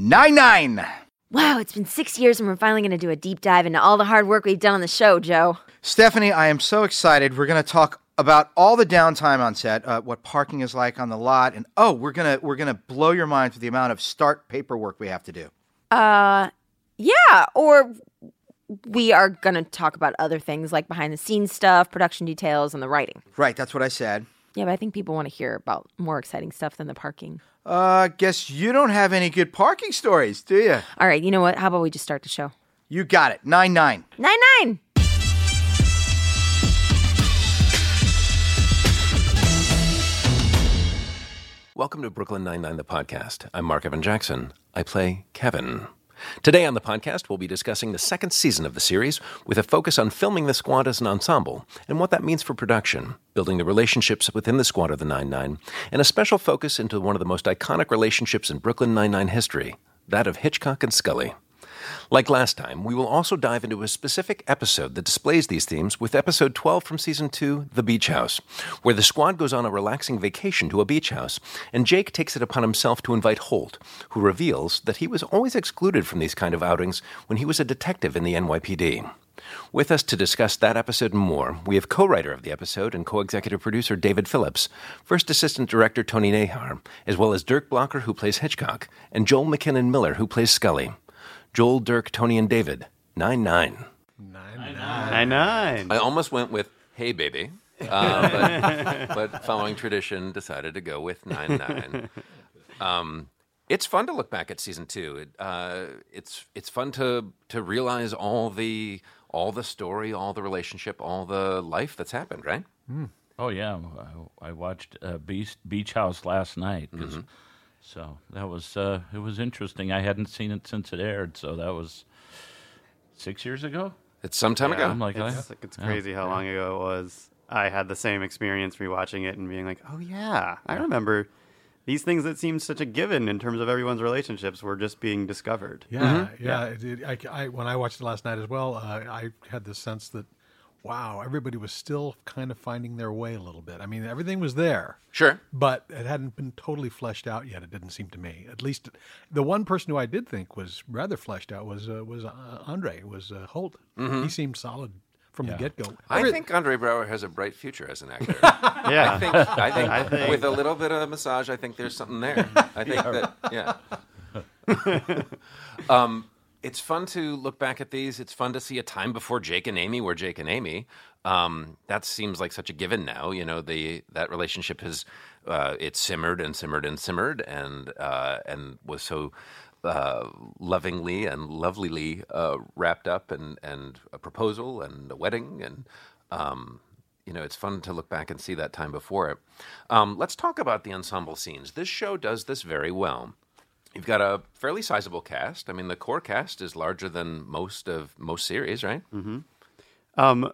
Nine Nine. Wow, it's been six years and we're finally going to do a deep dive into all the hard work we've done on the show, Joe. Stephanie, I am so excited. We're going to talk about all the downtime on set, uh, what parking is like on the lot, and oh, we're gonna we're gonna blow your mind with the amount of start paperwork we have to do. Uh, yeah, or we are going to talk about other things like behind the scenes stuff, production details, and the writing. Right, that's what I said. Yeah, but I think people want to hear about more exciting stuff than the parking. Uh, guess you don't have any good parking stories, do you? All right, you know what? How about we just start the show? You got it. Nine nine. Nine nine. Welcome to Brooklyn Nine-Nine, the podcast. I'm Marc Evan Jackson. I play Kevin. Today on the podcast, we'll be discussing the second season of the series with a focus on filming the squad as an ensemble and what that means for production, building the relationships within the squad of the Nine-Nine, and a special focus into one of the most iconic relationships in Brooklyn Nine-Nine history, that of Hitchcock and Scully. Like last time, we will also dive into a specific episode that displays these themes with episode 12 from season 2, The Beach House, where the squad goes on a relaxing vacation to a beach house, and Jake takes it upon himself to invite Holt, who reveals that he was always excluded from these kind of outings when he was a detective in the NYPD. With us to discuss that episode and more, we have co writer of the episode and co executive producer David Phillips, first assistant director Tony Nahar, as well as Dirk Blocker, who plays Hitchcock, and Joel McKinnon Miller, who plays Scully. Joel, Dirk, Tony, and David. 9 9. Nine nine. I almost went with Hey Baby, uh, but, but following tradition, decided to go with 9 9. Um, it's fun to look back at season two. It, uh, it's it's fun to to realize all the all the story, all the relationship, all the life that's happened. Right? Oh yeah, I, I watched uh, Beach, Beach House last night. 'cause- Mm-hmm. So that was uh, it was interesting. I hadn't seen it since it aired, so that was six years ago. It's some time ago. I'm like, It's, yeah. it's crazy how long ago it was. I had the same experience rewatching it and being like, oh yeah, I remember these things that seemed such a given in terms of everyone's relationships were just being discovered. Yeah, yeah. It, it, I, I, when I watched it last night as well, uh, I had this sense that, wow, everybody was still kind of finding their way a little bit. I mean, everything was there, Sure. but it hadn't been totally fleshed out yet. It didn't seem to me. At least, the one person who I did think was rather fleshed out was uh, was uh, Andre. Was uh, Holt. He seemed solid from the get go. I think Andre Braugher has a bright future as an actor. Yeah. I think, I think, I think- with a little bit of massage, I think there's something there. I think that, yeah. um, it's fun to look back at these. It's fun to see a time before Jake and Amy were Jake and Amy. Um, that seems like such a given now. You know, the that relationship has uh, it simmered and simmered and simmered and uh, and was so uh, lovingly and lovelily uh, wrapped up and and a proposal and a wedding and um, you know, it's fun to look back and see that time before it. Um, let's talk about the ensemble scenes. This show does this very well. You've got a fairly sizable cast. I mean, the core cast is larger than most of most series, right? Hmm. Um,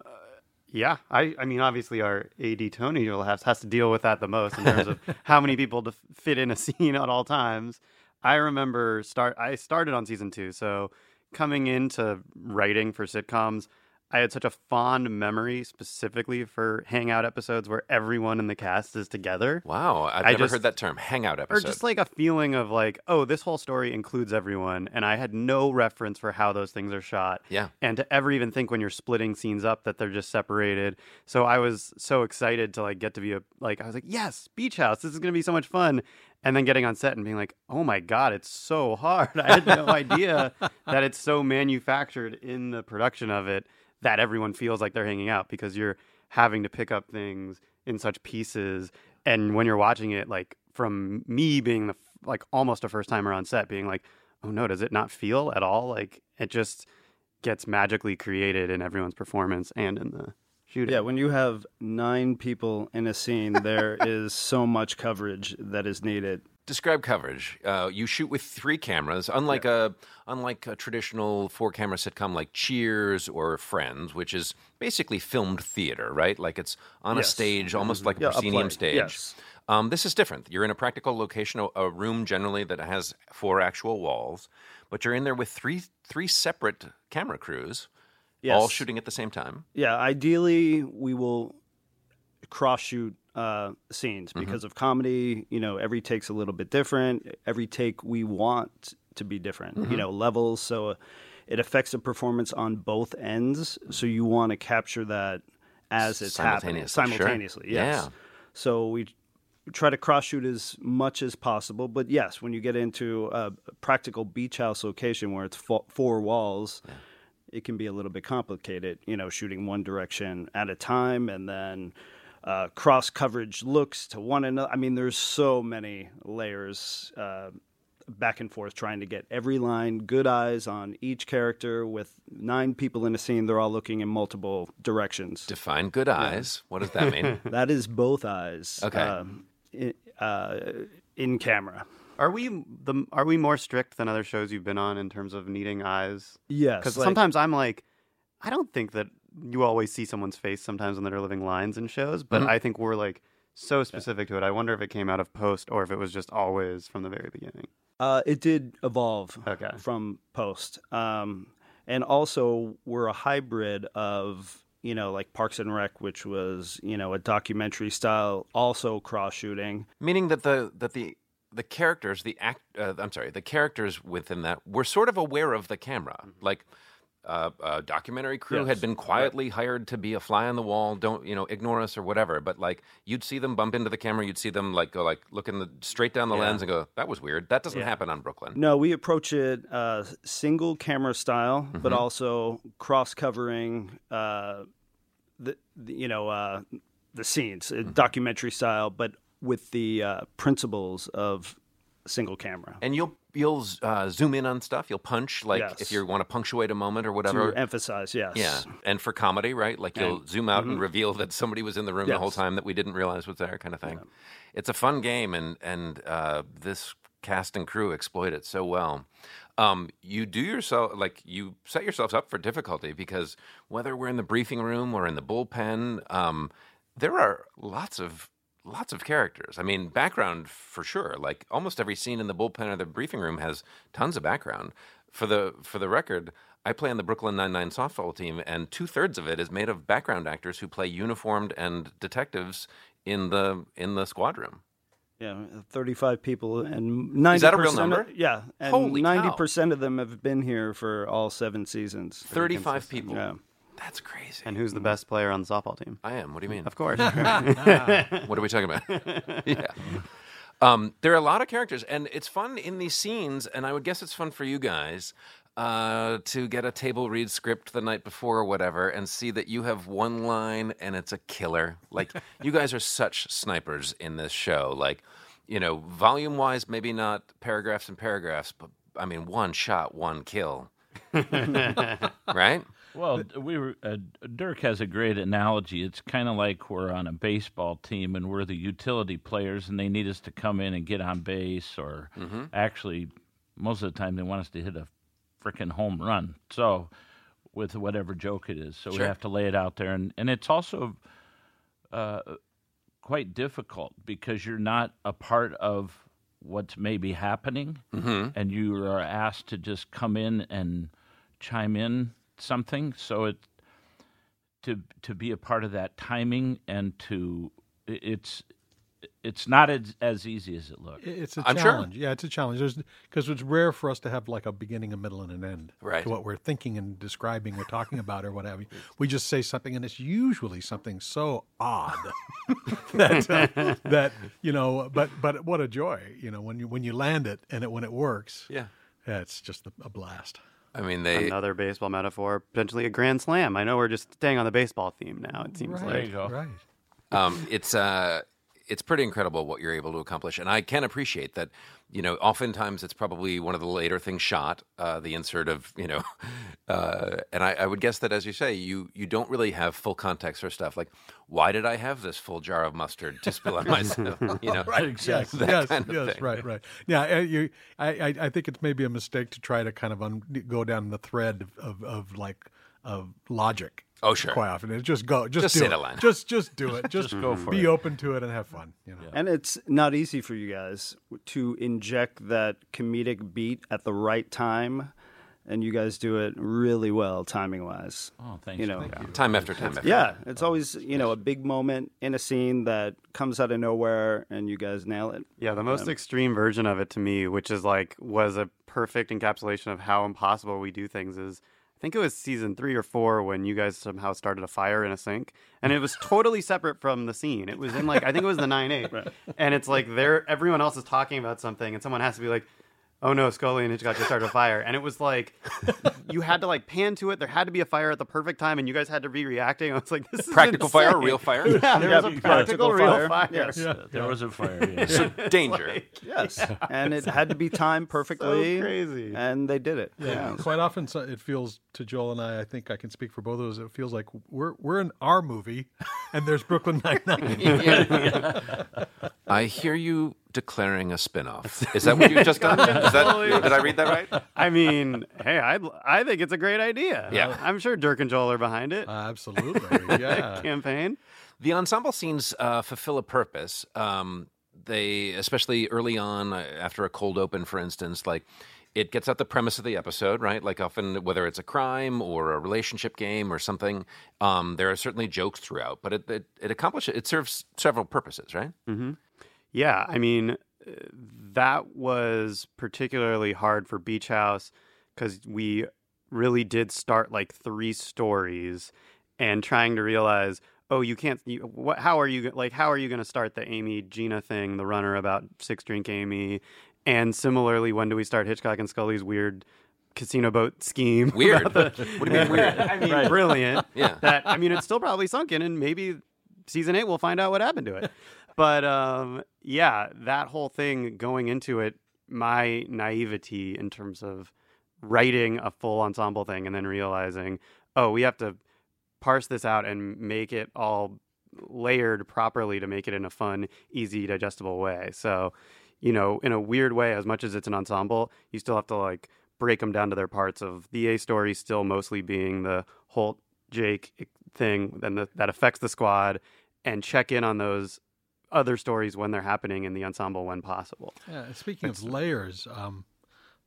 yeah, I, I mean, obviously our AD Tony will have, has to deal with that the most in terms of how many people to fit in a scene at all times. I remember start. I started on season two, so coming into writing for sitcoms, I had such a fond memory specifically for hangout episodes where everyone in the cast is together. Wow, I've I never just- heard that term. Hangout episode. Or just like a feeling of like, oh, this whole story includes everyone, and I had no reference for how those things are shot. Yeah. And to ever even think when you're splitting scenes up that they're just separated. So I was so excited to like get to be a like I was like, yes, beach house. This is gonna be so much fun. And then getting on set and being like, oh my god, it's so hard. I had no idea that it's so manufactured in the production of it that everyone feels like they're hanging out because you're having to pick up things in such pieces and when you're watching it like from me being the like almost a first timer on set being like oh no does it not feel at all like it just gets magically created in everyone's performance and in the shooting Yeah, when you have nine people in a scene, there is so much coverage that is needed. Describe coverage. Uh, you shoot with three cameras, unlike a unlike a traditional four camera sitcom like Cheers or Friends, which is basically filmed theater, right? Like it's on a stage, almost like a Yeah, a proscenium play, stage. yes. Um, this is different. You're in a practical location, a, a room generally that has four actual walls, but you're in there with three three separate camera crews, all shooting at the same time. Yeah, ideally we will cross shoot uh, scenes Mm-hmm. because of comedy. You know, every take's a little bit different. Every take we want to be different. Mm-hmm. You know, levels. So uh, it affects the performance on both ends. So you want to capture that as it's happening Simultaneously, sure. Yes. Yeah. So we try to cross shoot as much as possible. But yes, when you get into a practical beach house location where it's four walls, it can be a little bit complicated. You know, shooting one direction at a time and then. Uh, cross coverage looks to one another. I mean, there's so many layers uh, back and forth trying to get every line, good eyes on each character. With nine people in a scene, they're all looking in multiple directions. Define good eyes. What does that mean? That is both eyes. Okay. um, in, uh, in camera. Are we the are we more strict than other shows you've been on in terms of needing eyes? Yes. Because like- sometimes I'm like, I don't think that you always see someone's face sometimes when they're living lines in shows, but Mm-hmm. I think we're like so specific to it. I wonder if it came out of post or if it was just always from the very beginning. Uh, it did evolve Okay. from post. Um, and also, we're a hybrid of, you know, like Parks and Rec, which was, you know, a documentary style, also cross shooting. Meaning that the that the the characters, the act, uh, I'm sorry, the characters within that were sort of aware of the camera, like. Uh, a documentary crew had been quietly hired to be a fly on the wall. Don't you know? Ignore us or whatever. But like, you'd see them bump into the camera. You'd see them like go like looking the, straight down the lens and go, "That was weird. That doesn't happen on Brooklyn." No, we approach it uh, single camera style, but Mm-hmm. also cross covering, uh, the, the you know uh, the scenes, Mm-hmm. uh documentary style, but with the uh, principles of single camera. And you'll you'll uh, zoom in on stuff. You'll punch like Yes. if you want to punctuate a moment or whatever. to emphasize, yes. Yeah, and for comedy, right? Like you'll zoom out and reveal that somebody was in the room the whole time that we didn't realize was there, kind of thing. It's a fun game, and and uh, this cast and crew exploit it so well. Um, you do yourself like you set yourselves up for difficulty because whether we're in the briefing room or in the bullpen, um, there are lots of lots of characters. I mean, background for sure. Like almost every scene in the bullpen or the briefing room has tons of background. For the for the record, I play on the Brooklyn Nine Nine softball team, and two thirds of it is made of background actors who play uniformed and detectives in the in the squad room. Yeah, 35 people and 90 Is that a real number? yeah, and cow. 90% of them have been here for all 7 seasons. Thirty five people. Yeah. That's crazy. And who's the best player on the softball team? I am. What do you mean? Of course. What are we talking about? yeah. Um, there are a lot of characters, and it's fun in these scenes, and I would guess it's fun for you guys uh, to get a table read script the night before or whatever and see that you have one line and it's a killer. Like, you guys are such snipers in this show. Like, you know, volume wise, maybe not paragraphs and paragraphs, but I mean, one shot, one kill. right? Well, we were. Uh, Dirk has a great analogy. It's kind of like we're on a baseball team and we're the utility players, and they need us to come in and get on base, or actually, most of the time they want us to hit a freaking home run. So, with whatever joke it is, so we have to lay it out there, and and it's also uh, quite difficult because you're not a part of what's maybe happening, and you are asked to just come in and chime in something. So it to to be a part of that timing and to it's it's not as, as easy as it looks. It's a I'm sure. challenge. Yeah, it's a challenge. Because it's rare for us to have like a beginning, a middle, and an end Right. to what we're thinking and describing or talking about or what have you. We just say something, and it's usually something so odd that uh, that you know. But but what a joy, you know, when you when you land it and it when it works. Yeah. Yeah, it's just a, a blast. I mean, they. Another baseball metaphor, potentially a grand slam. I know we're just staying on the baseball theme now. It seems There like. Right. um, it's uh, it's pretty incredible what you're able to accomplish, and I can appreciate that. You know, oftentimes it's probably one of the later things shot, uh, the insert of you know, uh, and I, I would guess that as you say, you you don't really have full context for stuff like why did I have this full jar of mustard to spill on myself? You know, Right, exactly. yes, yes, thing. right, right. Yeah, you, I, I, I think it's maybe a mistake to try to kind of un, go down the thread of, of, of like of logic. Oh, sure. Quite often, it's just go, just, Just do say it. the line. Just, just do it. Just, go for be it. Be open to it and have fun. You know. And it's not easy for you guys to inject that comedic beat at the right time and you guys do it really well, timing wise. Oh, thanks. You know, Mike. Time after time after yeah, it's always you know a big moment in a scene that comes out of nowhere, and you guys nail it. Yeah, the most um, extreme version of it to me, which is like was a perfect encapsulation of how impossible we do things, is I think it was season three or four when you guys somehow started a fire in a sink, and it was totally separate from the scene. It was in like I think it was the nine eight, and it's like there everyone else is talking about something, and someone has to be like. Oh no, Scully and Hitchcock just started a fire, and it was like you had to like pan to it. There had to be a fire at the perfect time, and you guys had to be reacting. I was like, "This is a Practical fire, insane. real fire? Yeah, there Yeah, was a practical, practical real fire. fire. Yes. There was a fire. Yeah. So danger. Yes, and it had to be timed perfectly. crazy. and they did it. Yeah, quite often so it feels to Joel and I. I think I can speak for both of us. It feels like we're we're in our movie, and there's Brooklyn Nine Nine. I hear you declaring a spin-off. Is that what you've just done? Is that, did I read that right? I mean, hey, I I think it's a great idea. Yeah. I'm sure Dirk and Joel are behind it. Absolutely, yeah. Campaign. The ensemble scenes uh, fulfill a purpose. Um, they, especially early on, uh, after a cold open, for instance, like it gets at the premise of the episode, right? Like often, whether it's a crime or a relationship game or something, um, there are certainly jokes throughout, but it it, it accomplishes it serves several purposes, right? Yeah, I mean, that was particularly hard for Beach House because we really did start like three stories and trying to realize, oh, you can't. You, what? How are you like? How are you going to start the Amy Gina thing, the runner about six drink Amy? And similarly, when do we start Hitchcock and Scully's weird casino boat scheme? Weird. the- what do you mean weird? I mean, brilliant. Yeah. That I mean, it's still probably sunken, and maybe season eight we'll find out what happened to it. But um, yeah, that whole thing going into it, my naivety in terms of writing a full ensemble thing and then realizing, oh, we have to parse this out and make it all layered properly to make it in a fun, easy, digestible way. So, you know, in a weird way, as much as it's an ensemble, you still have to like break them down to their parts of the A story still mostly being the Holt Jake thing and the, that affects the squad and check in on those other stories when they're happening in the ensemble when possible. Yeah, speaking of layers, um,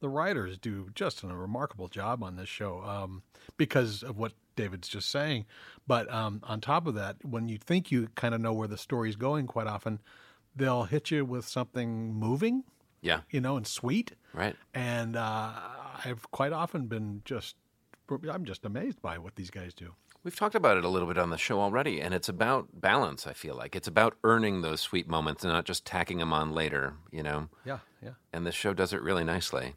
the writers do just a remarkable job on this show um, because of what David's just saying. But um, on top of that, when you think you kind of know where the story's going, quite often they'll hit you with something moving, Yeah, you know, and sweet. right. And uh, I've quite often been just, I'm just amazed by what these guys do. We've talked about it a little bit on the show already, and it's about balance. I feel like it's about earning those sweet moments and not just tacking them on later. You know, Yeah, yeah. and this show does it really nicely.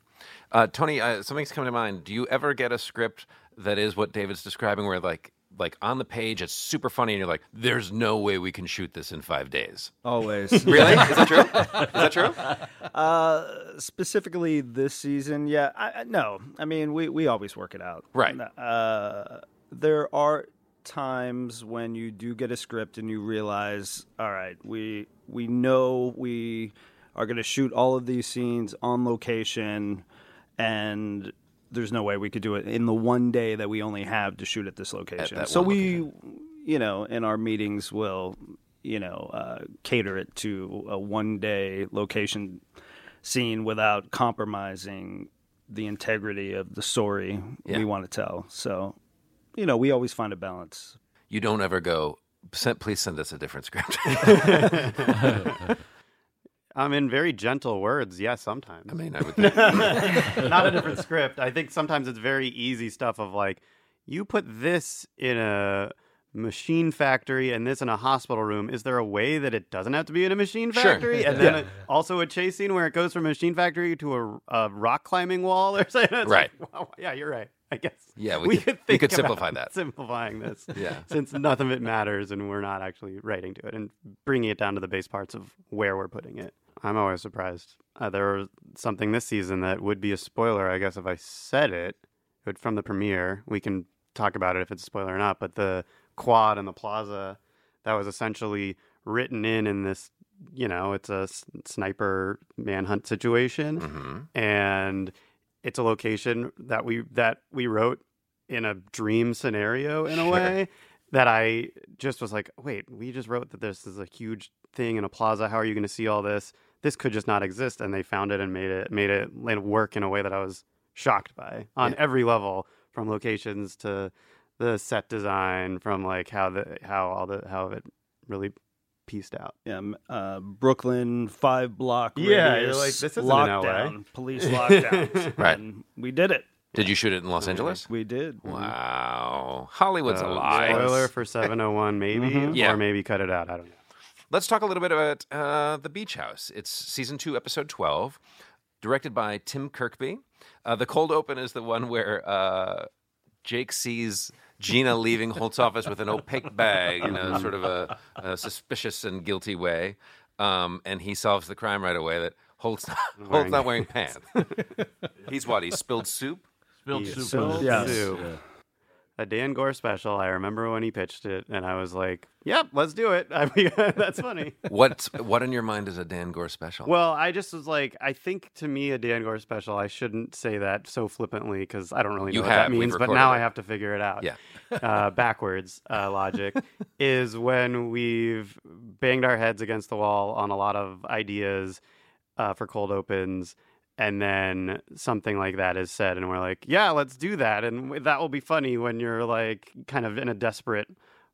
Uh, Tony, uh, something's coming to mind. Do you ever get a script that is what David's describing, where like like on the page it's super funny, and you're like, "There's no way we can shoot this in five days." Always. Really? is that true? Is that true? Uh, specifically this season, yeah. I, I, no, I mean we we always work it out. Right. Uh, there are times when you do get a script and you realize, all right, we we know we are going to shoot all of these scenes on location, and there's no way we could do it in the one day that we only have to shoot at this location. that so we, you know, in our meetings will, you know, uh, cater it to a one day location scene without compromising the integrity of the story Yeah. we want to tell. So, you know, we always find a balance. You don't ever go. Please send us a different script. Um, in very gentle words, yes, sometimes. I mean, I would. Think, not a different script. I think sometimes it's very easy stuff of like, you put this in a machine factory and this in a hospital room. Is there a way that it doesn't have to be in a machine factory? Sure. factory? And then a- also a chase scene where it goes from a machine factory to a, a rock climbing wall or something. It's Right. like, wow, yeah, you're right. I guess. Yeah, we could- we think could about simplify that. Simplifying this. Yeah. Since none of it matters and we're not actually writing to it and bringing it down to the base parts of where we're putting it. I'm always surprised. Uh, there was something this season that would be a spoiler, I guess, if I said it, but from the premiere. We can talk about it if it's a spoiler or not. But the quad and the plaza that was essentially written in in this, you know, it's a s- sniper manhunt situation, Mhm. and it's a location that we that we wrote in a dream scenario in a Sure. way that I just was like, wait, we just wrote that this is a huge thing in a plaza. How are you going to see all this? This could just not exist, and they found it and made it made it work in a way that I was shocked by on Yeah. every level, from locations to the set design, from like how the how all the how it really pieced out. Yeah, uh, Brooklyn five block. Yeah, radius, you're like, this isn't in LA. lockdown, police lockdowns. Right. and we did it. Did you shoot it in Los Angeles? We did. Wow. Hollywood's Uh, alive. Spoiler for 701, maybe, Mhm. Yeah. or maybe cut it out. I don't know. Let's talk a little bit about uh, The Beach House. It's season two, episode 12, directed by Tim Kirkby. Uh, the cold open is the one where uh, Jake sees Gina leaving Holt's office with an opaque bag in a sort of a, a suspicious and guilty way. Um, and he solves the crime right away that Holt's not, Holt's Wearing- not wearing pants. He's what? He spilled soup? Spilled He soup. spilled on Yes. soup. Yeah. A Dan Goor special. I remember when he pitched it, and I was like, "Yep, let's do it." I mean, that's funny. What, what in your mind is a Dan Goor special? Well, I just was like, I think to me a Dan Goor special. I shouldn't say that so flippantly because I don't really know You what have. that means. But now it. I have to figure it out. Yeah. uh, backwards uh, logic is when we've banged our heads against the wall on a lot of ideas uh, for cold opens. And then something like that is said, and we're like, "Yeah, let's do that," and that will be funny when you're like kind of in a desperate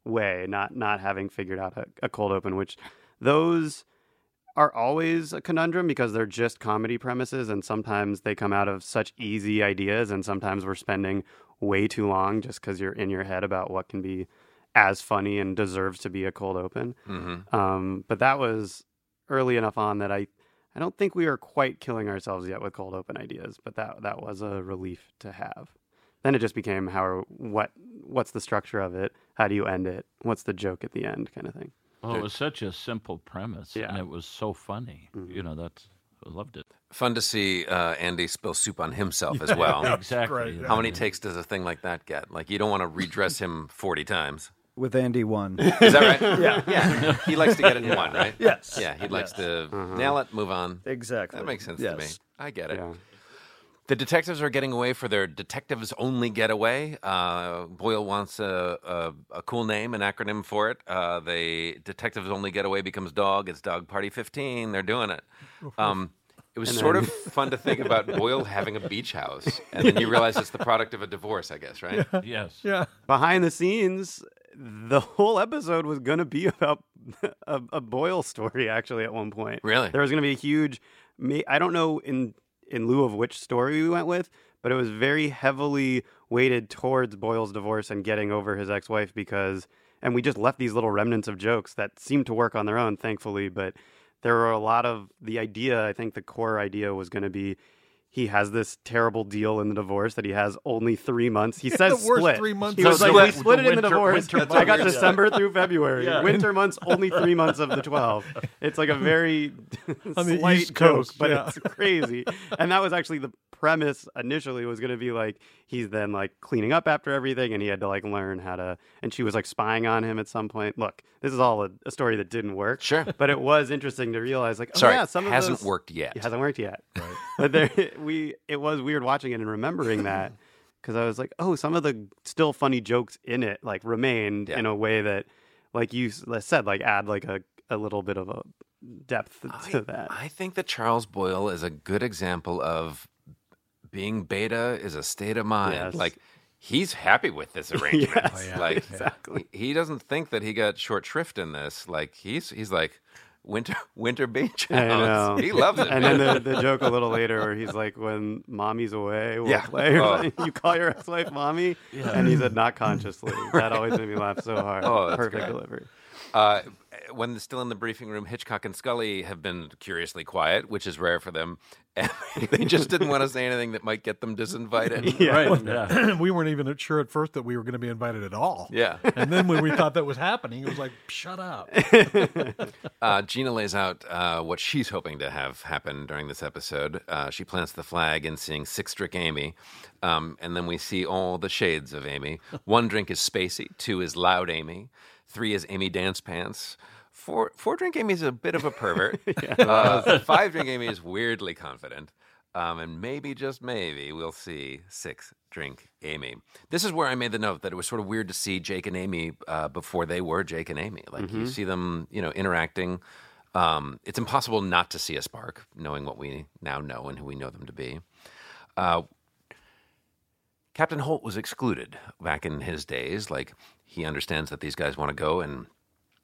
way, not not having figured out a, a cold open. Which those are always a conundrum because they're just comedy premises, and sometimes they come out of such easy ideas, and sometimes we're spending way too long just because you're in your head about what can be as funny and deserves to be a cold open. hmm Um, but that was early enough on that I, I don't think we are quite killing ourselves yet with cold open ideas. But that that was a relief to have. Then it just became how are, what what's the structure of it? How do you end it? What's the joke at the end? Kind of thing. Oh, it was such a simple premise, and it was so funny. You know, that's I loved it. Fun to see uh, Andy spill soup on himself as well. Exactly. great, yeah. yeah. How many takes does a thing like that get? Like, you don't want to redress him 40 times. With Andy one. Is that right? yeah. Yeah. He likes to get it in one, right? Yes. Yeah, he likes to Uh-huh. nail it, move on. exactly. That makes sense yes. to me. I get it. Yeah. The detectives are getting away for their detectives only getaway. Uh, Boyle wants a, a, a cool name, an acronym for it. Uh, the detectives only getaway becomes dog. It's Dog Party 15. They're doing it. Um, it was And sort then- of fun to think about Boyle having a beach house, and then you realize it's the product of a divorce, I guess, right? Yes. Yeah. behind the scenes, the whole episode was going to be about a, a Boyle story. Actually, at one point, Really? there was going to be a huge. I don't know in in lieu of which story we went with, but it was very heavily weighted towards Boyle's divorce and getting over his ex-wife because, and we just left these little remnants of jokes that seemed to work on their own, thankfully, but. There were a lot of the idea. I think the core idea was going to be he has this terrible deal in the divorce that he has only three months. He says the worst split. three months He was the like, we split. split The it in the divorce. winter I got months. December through February. Yeah. Winter months, only three months of the twelve. It's like a very On the slight joke, Coast, but yeah. it's crazy. And that was actually the premise initially was going to be like he's then like cleaning up after everything, and he had to like learn how to. And she was like spying on him at some point. Look, this is all a, a story that didn't work. Sure. but it was interesting to realize like, oh Sorry, yeah, some of hasn't those- worked yet. it hasn't worked yet. but there, we it was weird watching it and remembering that because I was like, oh, some of the still funny jokes in it like remained Yeah. in a way that, like you said, like add like a, a little bit of a depth to that. I think that Charles Boyle is a good example of being beta is a state of mind. Yes. Like he's happy with this arrangement. Yes, Oh, yeah. Like exactly. he he doesn't think that he got short shrift in this. Like he's he's like winter winter beach I know. house. He loves it. And then the, the joke a little later where he's like, when mommy's away, we'll Yeah. play. Oh. You call your ex-wife mommy? And he said, not consciously. That always made me laugh so hard. Oh, that's Perfect great. delivery. Uh, when still in the briefing room, Hitchcock and Scully have been curiously quiet, which is rare for them. And they just didn't want to say anything that might get them disinvited. Yeah. Right. Yeah. we weren't even sure at first that we were going to be invited at all. Yeah. And then when we thought that was happening, it was like, shut up. Uh, Gina lays out uh, what she's hoping to have happen during this episode. Uh, she plants the flag in seeing Six Drink Amy, um, and then we see all the shades of Amy. One drink is Spacey, two is Loud Amy, three is Amy Dance Pants. Four, four drink Amy is a bit of a pervert. uh, five drink Amy is weirdly confident. Um, and maybe, just maybe, we'll see six drink Amy. This is where I made the note that it was sort of weird to see Jake and Amy uh, before they were Jake and Amy. Like you see them, you know, interacting. Um, it's impossible not to see a spark, knowing what we now know and who we know them to be. Uh, Captain Holt was excluded back in his days. Like he understands that these guys want to go, and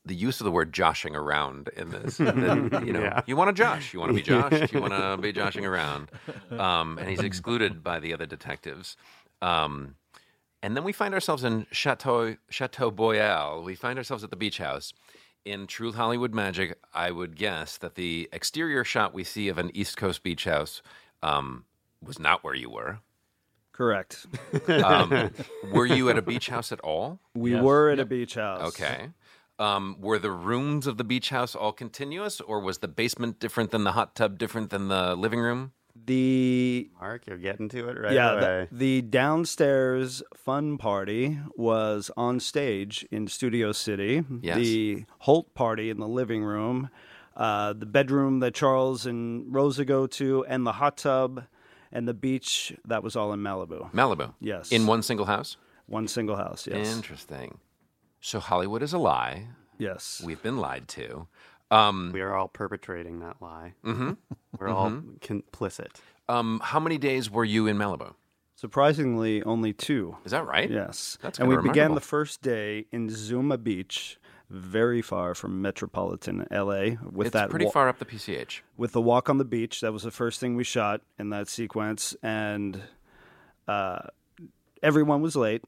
the use of the word joshing around in this, that, you know, Yeah. you want to josh, you want to be joshed, you want to be joshing around, um, and he's excluded by the other detectives. Um, and then we find ourselves in Chateau Chateau Boyle. We find ourselves at the beach house. In true Hollywood magic, I would guess that the exterior shot we see of an East Coast beach house um, was not where you were. Correct. Um, were you at a beach house at all? We Yes. were at a beach house. Okay. Um, were the rooms of the beach house all continuous, or was the basement different than the hot tub, different than the living room? The Mark, you're getting to it right yeah, away. the, the downstairs fun party was on stage in Studio City. Yes. The Holt party in the living room, uh, the bedroom that Charles and Rosa go to, and the hot tub and the beach. That was all in Malibu. Malibu. Yes. In one single house? One single house. Yes. Interesting. So Hollywood is a lie. yes. We've been lied to. Um, we are all perpetrating that lie. Mm-hmm. We're all complicit. um, how many days were you in Malibu? Surprisingly, only two. Is that right? Yes. That's and we kinda began the first day in Zuma Beach, very far from metropolitan LA with It's that pretty wa- far up the PCH. with the walk on the beach. That was the first thing we shot in that sequence and uh, everyone was late.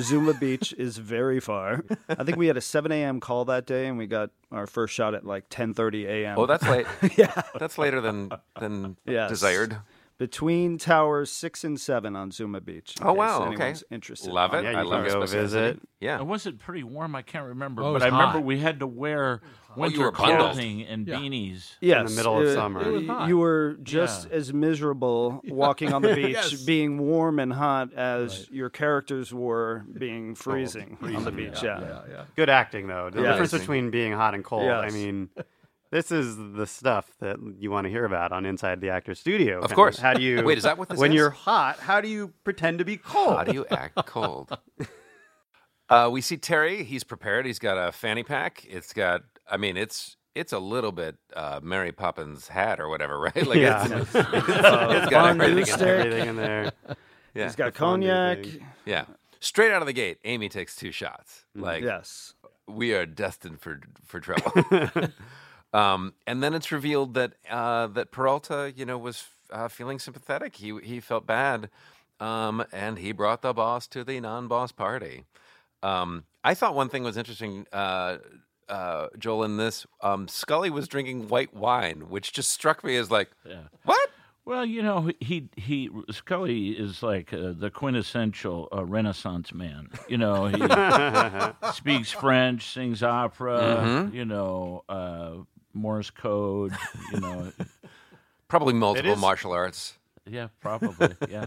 Zuma Beach is very far. I think we had a 7 a.m. call that day and we got our first shot at like 10:30 a.m. Oh, that's late. yeah. That's later than than Yes. desired. between towers 6 and 7 on Zuma Beach. Oh, case wow, okay. anyone's interested. Love it. Yeah, I can love go specificity. visit. Yeah. Uh, Was it pretty warm? I can't remember. Oh, but was I remember we had to wear you winter were bundled. clothing and Yeah. beanies. Yes, in the middle of uh, summer. It was hot. You were just Yeah. as miserable walking on the beach, Yes. being warm and hot, as your characters were being freezing on the beach. Yeah, Yeah, yeah. Good acting, though. The Yeah. difference Amazing. between being hot and cold. I Yes. mean, this is the stuff that you want to hear about on Inside the Actor's Studio. Of course. How do you? Wait, is that what this When is? you're hot, how do you pretend to be cold? How do you act cold? uh, we see Terry. He's prepared. He's got a fanny pack. It's got. I mean, it's it's a little bit uh, Mary Poppins hat or whatever, right? Like Yeah. it's, it's, it's got everything in stick. there. Everything in there. Yeah. he's got fondue cognac. yeah. Straight out of the gate, Amy takes two shots. Like Yes, we are destined for for trouble. um, and then it's revealed that uh, that Peralta, you know, was uh, feeling sympathetic. He he felt bad, um, and he brought the boss to the non-boss party. Um, I thought one thing was interesting. Uh, uh, Joel, in this, um, Scully was drinking white wine, which just struck me as like, what? Well, you know, he he Scully is like uh, the quintessential uh, Renaissance man. You know, he speaks French, sings opera. Mm-hmm. You know, uh, Morse code. You know, Probably multiple is- martial arts. yeah, probably, yeah.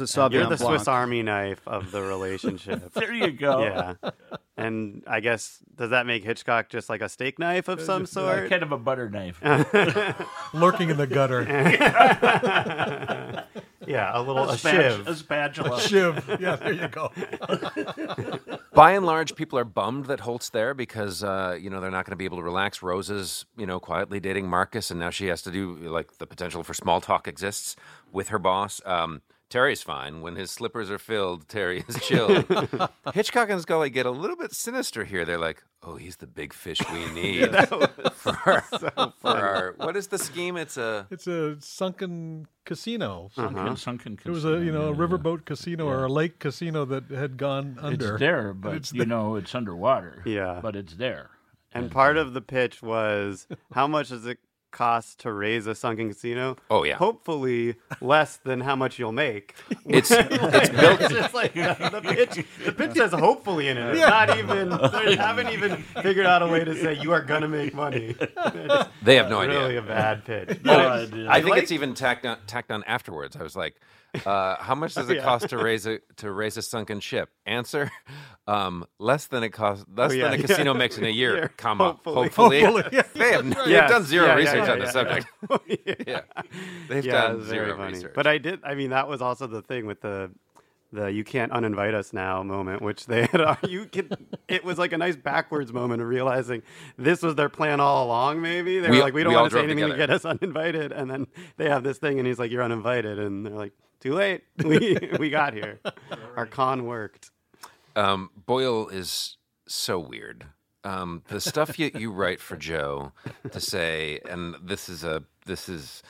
It's a You're the Blanc. Swiss Army knife of the relationship. There you go. yeah. And I guess does that make Hitchcock just like a steak knife of some sort? kind of a butter knife. Lurking in the gutter. yeah, a little a Spatu- shiv. a spatula. Shiv. Yeah, there you go. By and large, people are bummed that Holt's there because uh, you know they're not going to be able to relax. Rosa's you know quietly dating Marcus, and now she has to do like the potential for small talk exists with her boss. Um, Terry's fine when his slippers are filled. Terry is chill. Hitchcock and Scully get a little bit sinister here. They're like, "Oh, he's the big fish we need for, our, for our what is the scheme? It's a It's a sunken casino. Uh-huh. Sunken, sunken It was a you know a casino, yeah. riverboat casino or a lake casino that had gone under. It's there, but it's you there. know it's underwater. Yeah. but it's there. And part uh, of the pitch was how much does it cost to raise a sunken casino? Oh, yeah. Hopefully less than how much you'll make. it's it's built. It's just like the pitch. The pitch says hopefully in it. It's not even. They haven't even figured out a way to say you are gonna make money. It's They have no idea. really a bad pitch. No But idea. I think like- it's even tacked on, tacked on afterwards. I was like, uh, "How much does it cost to raise a to raise a sunken ship?" Answer: um, Less than it costs. Less Oh, yeah, than a yeah. casino makes in a year. Yeah, comma hopefully. hopefully. hopefully. they have Yes, done zero yeah, yeah, research yeah, on the yeah, subject. yeah. yeah, they've yeah, done zero funny. research. But I did. I mean, that was also the thing with the the "you can't uninvite us now" moment, which they had. You could. It was like a nice backwards moment of realizing this was their plan all along. Maybe they We- were like, "We don't we want to say anything to get us uninvited," and then they have this thing, and he's like, "You're uninvited," and they're like, "Too late. We we got here. Our con worked." Um, Boyle is so weird. Um, the stuff you, you write for Joe to say, and this is a this is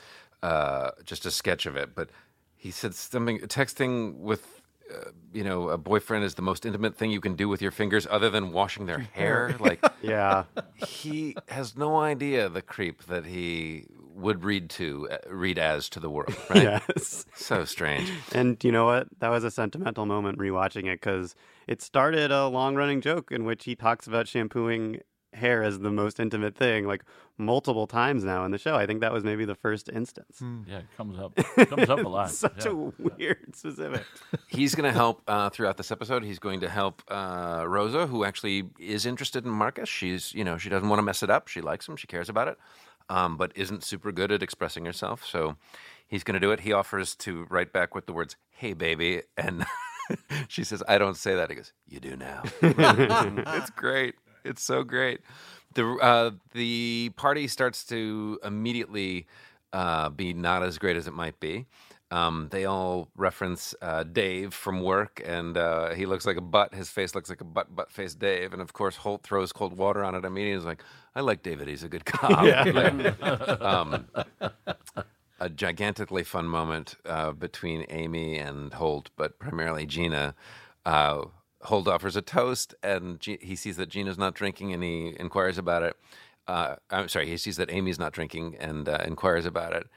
uh, just a sketch of it, but he said something texting with. Uh, you know, a boyfriend is the most intimate thing you can do with your fingers, other than washing their hair. Like Yeah. he has no idea the creep that he would read to, uh, read as to the world. Right? yes. So strange. And you know what? That was a sentimental moment rewatching it because it started a long running joke in which he talks about shampooing hair as the most intimate thing, like multiple times now in the show. I think that was maybe the first instance. Yeah, it comes up comes up a lot. Such yeah. a weird specific. He's going to help uh, throughout this episode. He's going to help uh, Rosa, who actually is interested in Marcus. She's, you know, she doesn't want to mess it up. She likes him. She cares about it, um, but isn't super good at expressing herself. So he's going to do it. He offers to write back with the words "Hey, baby," and she says, "I don't say that." He goes, "You do now." it's great. It's so great. The uh, the party starts to immediately uh, be not as great as it might be. Um, they all reference uh, Dave from work, and uh, he looks like a butt. His face looks like a butt, butt faced Dave. And of course, Holt throws cold water on it immediately. He's like, I like David. He's a good cop. Like, um, a gigantically fun moment uh, between Amy and Holt, but primarily Gina. Uh, Holt offers a toast, and G- he sees that Gina's not drinking, and he inquires about it. Uh, I'm sorry, he sees that Amy's not drinking and uh, inquires about it,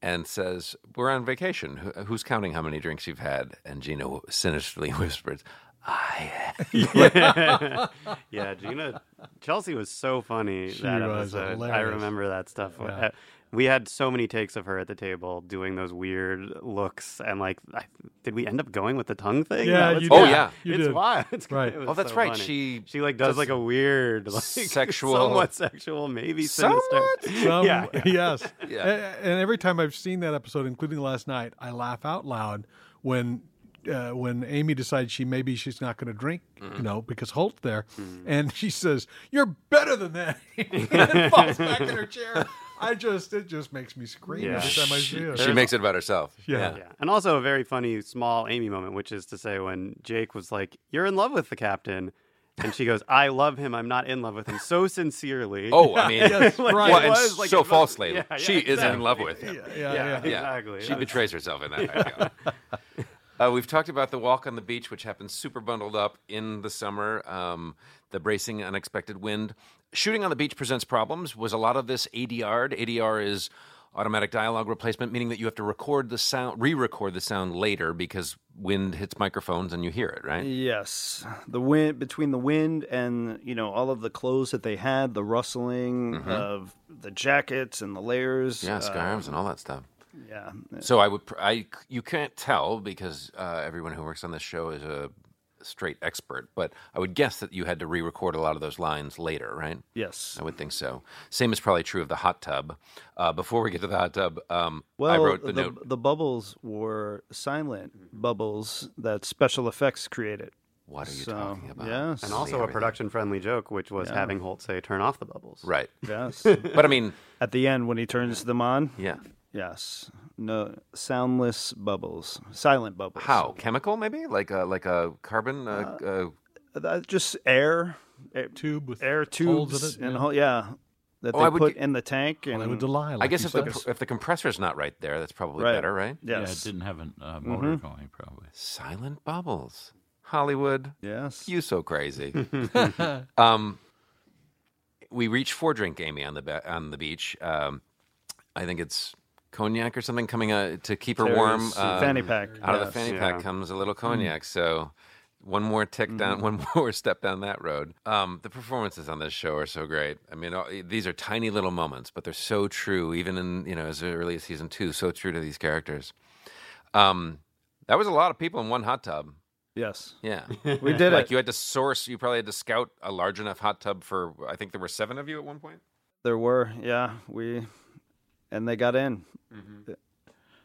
and says, "We're on vacation. Who, who's counting how many drinks you've had?" And Gina sinisterly whispers, "I." Yeah, Gina Chelsea was so funny She that was episode. I remember that stuff. Yeah. We had so many takes of her at the table doing those weird looks, and like, I, did we end up going with the tongue thing? Yeah, was- you Oh, did. yeah. you it's did. wild. It's, Right. it Oh, that's so right. funny. She she like does does like a weird, like sexual- somewhat sexual, maybe sinister. Somewhat? Some, Yeah, yeah. yes. Yeah. A- And every time I've seen that episode, including last night, I laugh out loud when uh, when Amy decides she maybe she's not going to drink, Mm-hmm. you know, because Holt's there, and she says, "You're better than that," and then falls back in her chair. I just it just makes me scream Yeah. every time I see it. She makes it about herself. Yeah. Yeah, and also a very funny small Amy moment, which is to say when Jake was like, "You're in love with the captain," and she goes, "I love him. I'm not in love with him." So sincerely. Oh, I mean, Yes, Like, right. well, it and was, like, so it was- falsely. Yeah, yeah, she is in love with him. yeah, yeah, Yeah, yeah. exactly. She That's- betrays herself in that. I feel. Uh, we've talked about the walk on the beach, which happens super bundled up in the summer. Um, the bracing unexpected wind. Shooting on the beach presents problems. Was a lot of this ADR'd? ADR is automatic dialogue replacement, meaning that you have to record the sound, re-record the sound later because wind hits microphones and you hear it, right? Yes, the wind between the wind and you know all of the clothes that they had, the rustling of the jackets and the layers. Mm-hmm. Yeah, scarves and all that stuff. Yeah, So I would, I you can't tell because uh, everyone who works on this show is a straight expert, but I would guess that you had to re-record a lot of those lines later, right? yes. I would think so. Same is probably true of the hot tub. Uh, before we get to the hot tub, um, Well, I wrote the, the, note. the bubbles were silent bubbles that special effects created. What are you so, talking about? yes. And also a production-friendly joke, which was Yeah. having Holt say, "Turn off the bubbles." Right, Yes. but I mean, At the end when he turns them on, yeah. Yes. No soundless bubbles, silent bubbles. How chemical? Maybe like a like a carbon. Uh, uh, Uh, just air, air Tube with air holes tubes in it, and yeah. hole, yeah, that Oh, they I put get- in the tank. And Well, they would Delilah. I guess if the said. pr- if the compressor's not right there, that's probably Right. better, right? Yes. Yeah, it didn't have a uh, motor going, probably. Silent bubbles. Hollywood. yes, You so crazy. um, we reach four drink Amy on the be- on the beach. Um, I think it's cognac or something coming uh, to keep her warm. Terry's Uh, fanny pack. Out of the fanny Yeah. pack comes a little cognac. So one more tick down, one more step down that road. Um, the performances on this show are so great. I mean, all, these are tiny little moments, but they're so true. Even in you know as early as season two, so true to these characters. Um, that was a lot of people in one hot tub. Yes, Yeah. we did like it. you had to source you probably had to scout a large enough hot tub for i think there were seven of you at one point There were, yeah, we, and they got in.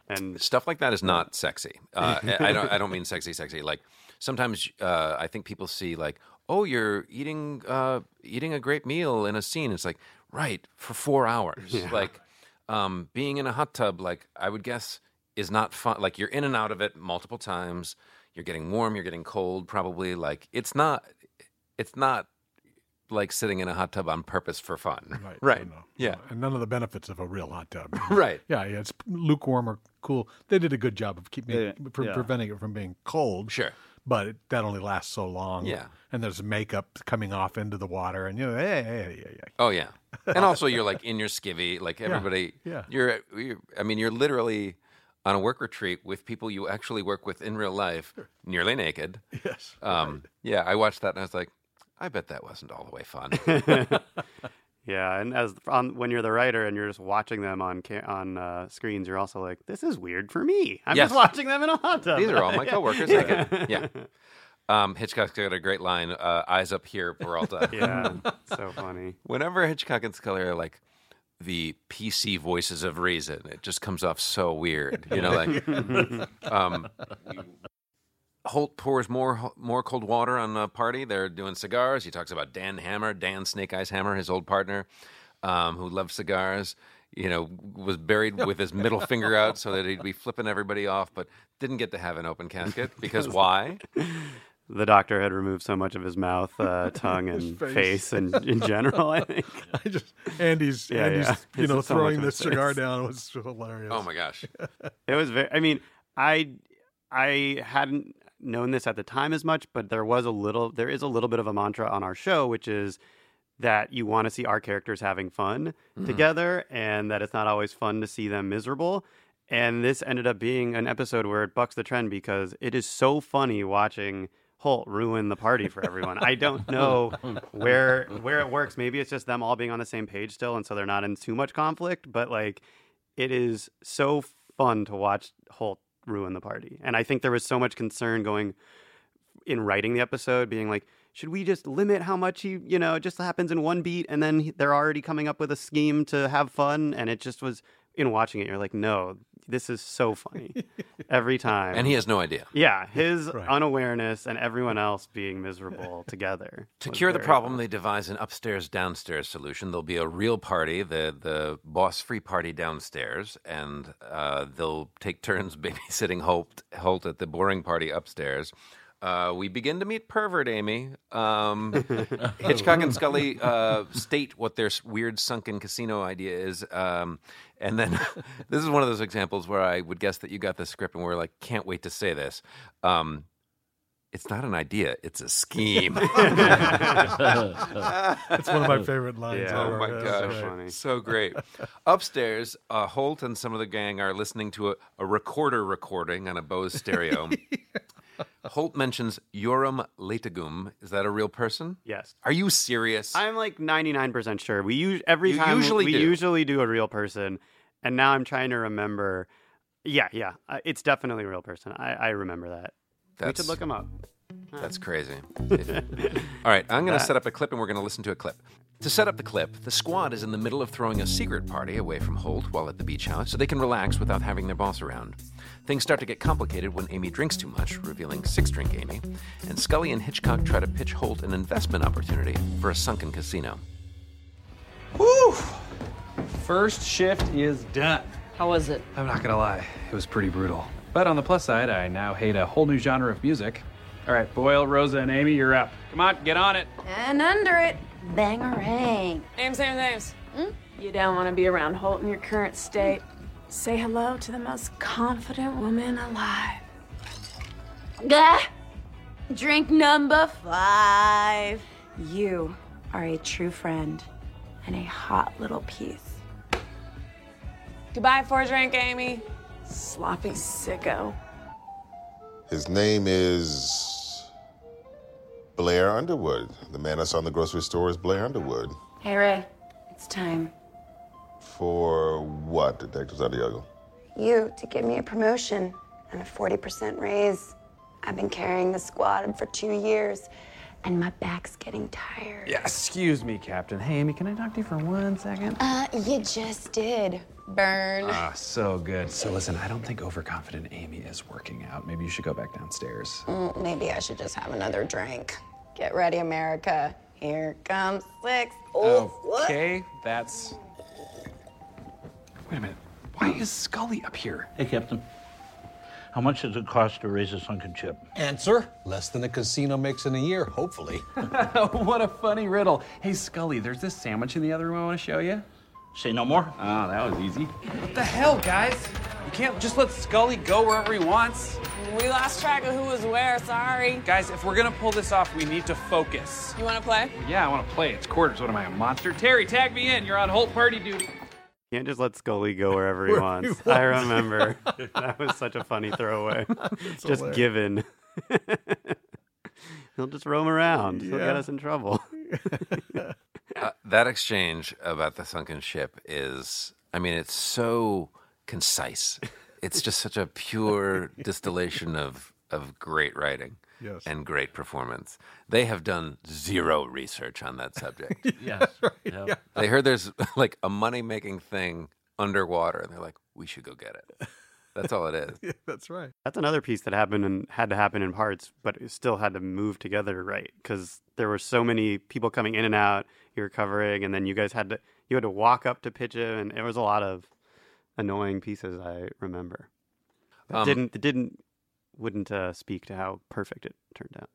And stuff like that is not sexy. Uh, I I don't. I don't mean sexy, sexy. Like sometimes uh, I think people see like, oh, you're eating uh, eating a great meal in a scene. It's like right for four hours. Like um, being in a hot tub. Like I would guess is not fun. Like you're in and out of it multiple times. You're getting warm. You're getting cold. Probably like it's not. It's not like sitting in a hot tub on purpose for fun. Right. Right. No, no, Yeah. no. And none of the benefits of a real hot tub. Right. Yeah, yeah, it's lukewarm or cool. They did a good job of keeping Yeah, pre- yeah. preventing it from being cold. Sure. But it, that only lasts so long. Yeah. And there's makeup coming off into the water, and you know, hey, hey, hey, hey. Oh yeah, and also you're like in your skivvy, like everybody. yeah. You're, you're. I mean, you're literally on a work retreat with people you actually work with in real life, nearly naked. Yes. Um, Yeah, I watched that and I was like, I bet that wasn't all the way fun. yeah, and as on when you're the writer and you're just watching them on on uh, screens, you're also like, this is weird for me. I'm Yes. just watching them in a hot tub. These are all my Yeah. coworkers naked. Yeah. Um, Hitchcock's got a great line: uh, "Eyes up here, Peralta." Yeah, so funny. Whenever Hitchcock and Scully are like the PC voices of reason, it just comes off so weird. You know, like um, Holt pours more more cold water on the party. They're doing cigars. He talks about Dan Hammer, Dan Snake Eyes Hammer, his old partner, um, who loved cigars. You know, was buried with his middle finger out so that he'd be flipping everybody off, but didn't get to have an open casket because why? The doctor had removed so much of his mouth, uh, tongue, and face. face, and in general, I think. I just Andy's Yeah, Andy's yeah. you It's know throwing much the cigar face. down was hilarious. Oh my gosh! It was very. I mean, I I hadn't known this at the time as much, but there was a little. There is a little bit of a mantra on our show, which is that you want to see our characters having fun mm-hmm. together, and that it's not always fun to see them miserable. And this ended up being an episode where it bucks the trend because it is so funny watching Holt ruin the party for everyone. I don't know where where it works. Maybe it's just them all being on the same page still, and so they're not in too much conflict. But like, it is so fun to watch Holt ruin the party. And I think there was so much concern going in writing the episode, being like, should we just limit how much he, you know, just happens in one beat, and then they're already coming up with a scheme to have fun, and it just was. In watching it, you're like, no, this is so funny every time. And he has no idea. Yeah, his Right. unawareness and everyone else being miserable together. To cure the problem, fun. they devise an upstairs downstairs solution. There'll be a real party, the the boss free party downstairs, and uh, they'll take turns babysitting Holt Holt at the boring party upstairs. Uh, we begin to meet pervert Amy. Um, Hitchcock and Scully uh, state what their weird sunken casino idea is, um, and then this is one of those examples where I would guess that you got the script and we're like, can't wait to say this. Um, it's not an idea; it's a scheme. That's one of my favorite lines. Yeah. Oh my That's gosh, right. funny. so great! Upstairs, uh, Holt and some of the gang are listening to a, a recorder recording on a Bose stereo. Holt mentions Yoram Letagum. Is that a real person? Yes. Are you serious? I'm like 99% sure. We use every You time usually we do. usually do a real person, and now I'm trying to remember. Yeah, yeah, uh, it's definitely a real person. I, I remember that. we That's- should look him up. That's crazy. All right, I'm going to set up a clip and we're going to listen to a clip. To set up the clip, the squad is in the middle of throwing a secret party away from Holt while at the beach house so they can relax without having their boss around. Things start to get complicated when Amy drinks too much, revealing six drink Amy, and Scully and Hitchcock try to pitch Holt an investment opportunity for a sunken casino. Whew! First shift is done. How was it? I'm not gonna lie, it was pretty brutal. But on the plus side, I now hate a whole new genre of music. All right, Boyle, Rosa, and Amy, you're up. Come on, get on it. And under it, bangarang. Names, names, names. Hmm? You don't want to be around Holt in your current state. Say hello to the most confident woman alive. Gah! Drink number five. You are a true friend and a hot little piece. Goodbye for a drink, Amy. Sloppy sicko. His name is Blair Underwood. The man I saw in the grocery store is Blair Underwood. Hey, Ray. It's time. For what, Detective Santiago? You to give me a promotion and a 40% raise. I've been carrying the squad for two years, and my back's getting tired. Yeah, excuse me, Captain. Hey, Amy, can I talk to you for one second? Uh, you just did. Burn. Ah, so good. So listen, I don't think overconfident Amy is working out. Maybe you should go back downstairs. Mm, maybe I should just have another drink. Get ready, America. Here comes six. Oh, what? Okay, that's. Wait a minute. Why is Scully up here? Hey, Captain. How much does it cost to raise a sunken chip? Answer: less than a casino makes in a year, hopefully. what a funny riddle. Hey, Scully, there's this sandwich in the other room I want to show you. Say no more. Oh, that was easy. What the hell, guys? You can't just let Scully go wherever he wants. We lost track of who was where. Sorry. Guys, if we're gonna pull this off, we need to focus. You want to play? Yeah, I want to play. It's quarters. What am I, a monster? Terry, tag me in. You're on Holt party duty. Can't just let Scully go wherever he Where he wants. I remember. that was such a funny throwaway. It's just hilarious. given. He'll just roam around. He'll get us in trouble. Uh, that exchange about the sunken ship is, I mean, it's so concise. It's just such a pure distillation of, of great writing Yes. and great performance. They have done zero research on that subject. Yes. Yep. they heard there's like a money making thing underwater, and they're like, we should go get it. That's all it is. Yeah, that's right. That's another piece that happened and had to happen in parts, but it still had to move together right because there were so many people coming in and out. You were covering, and then you guys had to you had to walk up to pitch it, and it was a lot of annoying pieces. I remember. That Um, didn't it didn't wouldn't uh, speak to how perfect it turned out.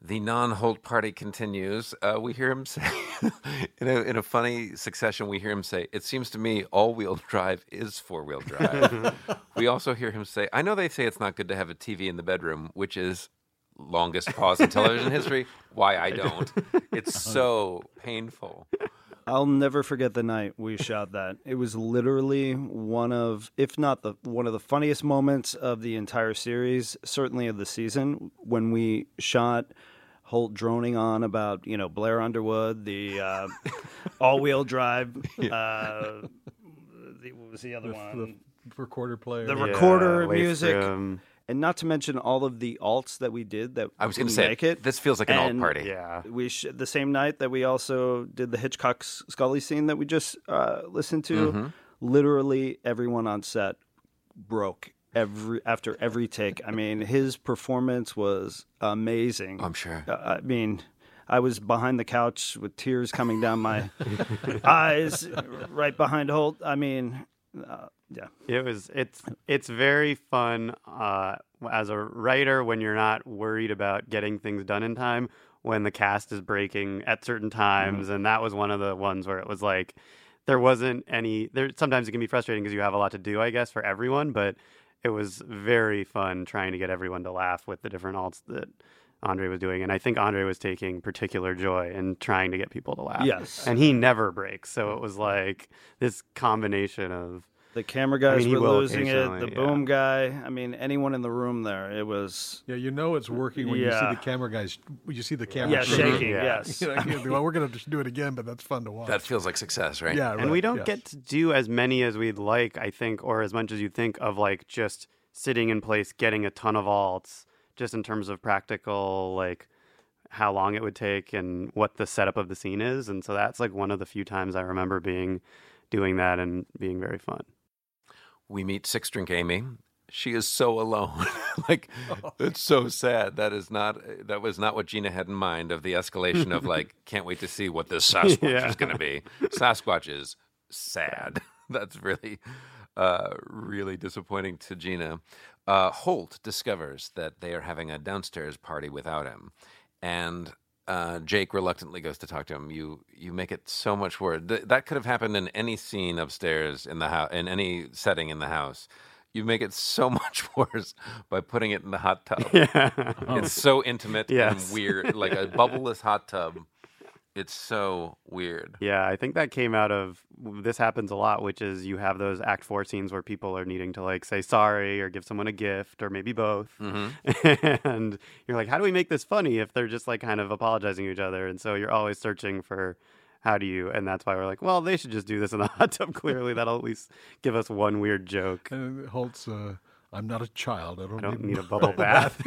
The non-Holt party continues. Uh, we hear him say, in, a, in a funny succession, we hear him say, "It seems to me all-wheel drive is four-wheel drive." we also hear him say, "I know they say it's not good to have a TV in the bedroom, which is longest pause in television history. Why I don't? It's so painful." I'll never forget the night we shot that. It was literally one of, if not the one of the funniest moments of the entire series, certainly of the season, when we shot Holt droning on about you know Blair Underwood, the uh, all-wheel drive. Uh, the, what was the other The, one? the recorder player. the recorder wait music, for him. And not to mention all of the alts that we did. That I was going to didn't say, make it. this feels like an alt And party. Yeah. We sh- the same night that we also did the Hitchcock Scully scene that we just uh, listened to. Mm-hmm. Literally everyone on set broke every after every take. I mean, his performance was amazing. I'm sure. Uh, I mean, I was behind the couch with tears coming down my eyes, right behind Holt. I mean, uh, yeah. It was it's it's very fun uh, as a writer when you're not worried about getting things done in time when the cast is breaking at certain times and that was one of the ones where it was like there wasn't any there sometimes it can be frustrating because you have a lot to do I guess for everyone but it was very fun trying to get everyone to laugh with the different alts that Andre was doing and I think Andre was taking particular joy in trying to get people to laugh Yes. and he never breaks so it was like this combination of The camera guys mean, were will losing it. The yeah. boom guy. I mean, anyone in the room there. It was Yeah, you know it's working when you see the camera guys. When you see the camera yeah, shaking. shaking. Yeah. Yes. You know, well, we're gonna just do it again, but that's fun to watch. That feels like success, right? yeah, and we don't yes. get to do as many as we'd like i think or as much as you think of like just sitting in place getting a ton of alts just in terms of practical like how long it would take and what the setup of the scene is and so that's like one of the few times i remember being doing that and being very fun we meet Six Drink Amy. She is so alone. like it's so sad. That is not that was not what Gina had in mind of the escalation of like can't wait to see what this Sasquatch Yeah. is going to be. Sasquatch is sad. That's really uh, really disappointing to Gina. Uh, Holt discovers that they are having a downstairs party without him, and uh, Jake reluctantly goes to talk to him. You you make it so much worse. Th- that could have happened in any scene upstairs in the house, in any setting in the house. You make it so much worse by putting it in the hot tub. yeah It's so intimate Yes. and weird, like a bubbleless hot tub. It's so weird. Yeah, I think that came out of this happens a lot, which is you have those act four scenes where people are needing to like say sorry or give someone a gift or maybe both. and you're like, how do we make this funny if they're just like kind of apologizing to each other? And so you're always searching for how do you, and that's why we're like, well, they should just do this in the hot tub. Clearly, that'll at least give us one weird joke. And Holt's. Uh, I'm not a child. I don't, I don't need a bubble bath.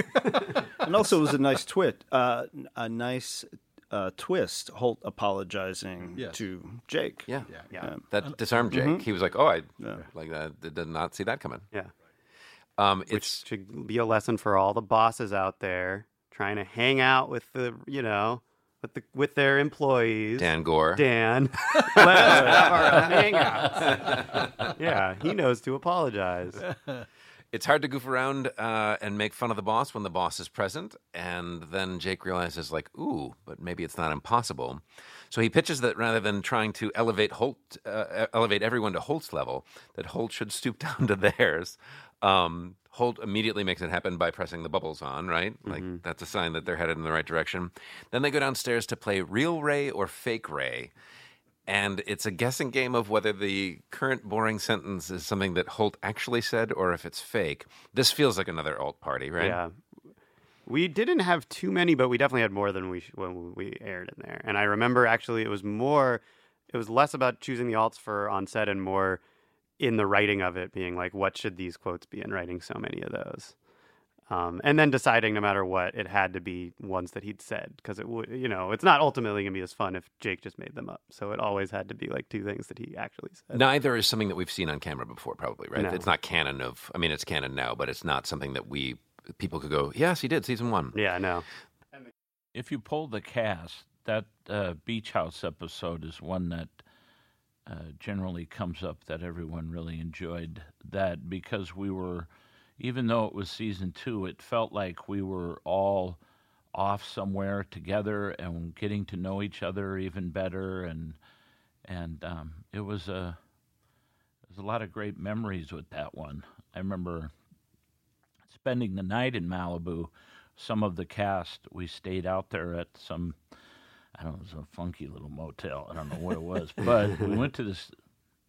and also it was a nice twit, uh, a nice uh, twist, Holt apologizing Yes. to Jake. Yeah, Yeah. That disarmed Jake. Mhm. He was like, "Oh, I Yeah. like that. Did did not see that coming." Yeah. Um, Which should be a lesson for all the bosses out there trying to hang out with the, you know, with the with their employees. Dan Goor. Dan, let us have our hangouts. yeah, he knows to apologize. It's hard to goof around uh, and make fun of the boss when the boss is present, and then Jake realizes, like, ooh, but maybe it's not impossible. So he pitches that rather than trying to elevate Holt, uh, elevate everyone to Holt's level, that Holt should stoop down to theirs. Um, Holt immediately makes it happen by pressing the bubbles on, right? Like that's a sign that they're headed in the right direction. Then they go downstairs to play real Ray or fake Ray. And it's a guessing game of whether the current boring sentence is something that Holt actually said or if it's fake. This feels like another alt party, right? Yeah. We didn't have too many, but we definitely had more than we when we aired in there. And I remember actually it was more, it was less about choosing the alts for on set and more in the writing of it being like, what should these quotes be, and writing so many of those. Um, and then deciding no matter what, it had to be ones that he'd said because it would, you know, it's not ultimately gonna be as fun if Jake just made them up. So it always had to be like two things that he actually said. Neither is something that we've seen on camera before, probably, right? No. It's not canon of, I mean, it's canon now, but it's not something that we, people could go, yes, he did, season one. Yeah, i know If you pull the cast, that uh, beach house episode is one that uh, generally comes up that everyone really enjoyed that because we were, even though it was season two, it felt like we were all off somewhere together and getting to know each other even better and and um, it was a there's a lot of great memories with that one. I remember spending the night in Malibu. Some of the cast, we stayed out there at some, I don't know, it was a funky little motel. I don't know what it was, but we went to this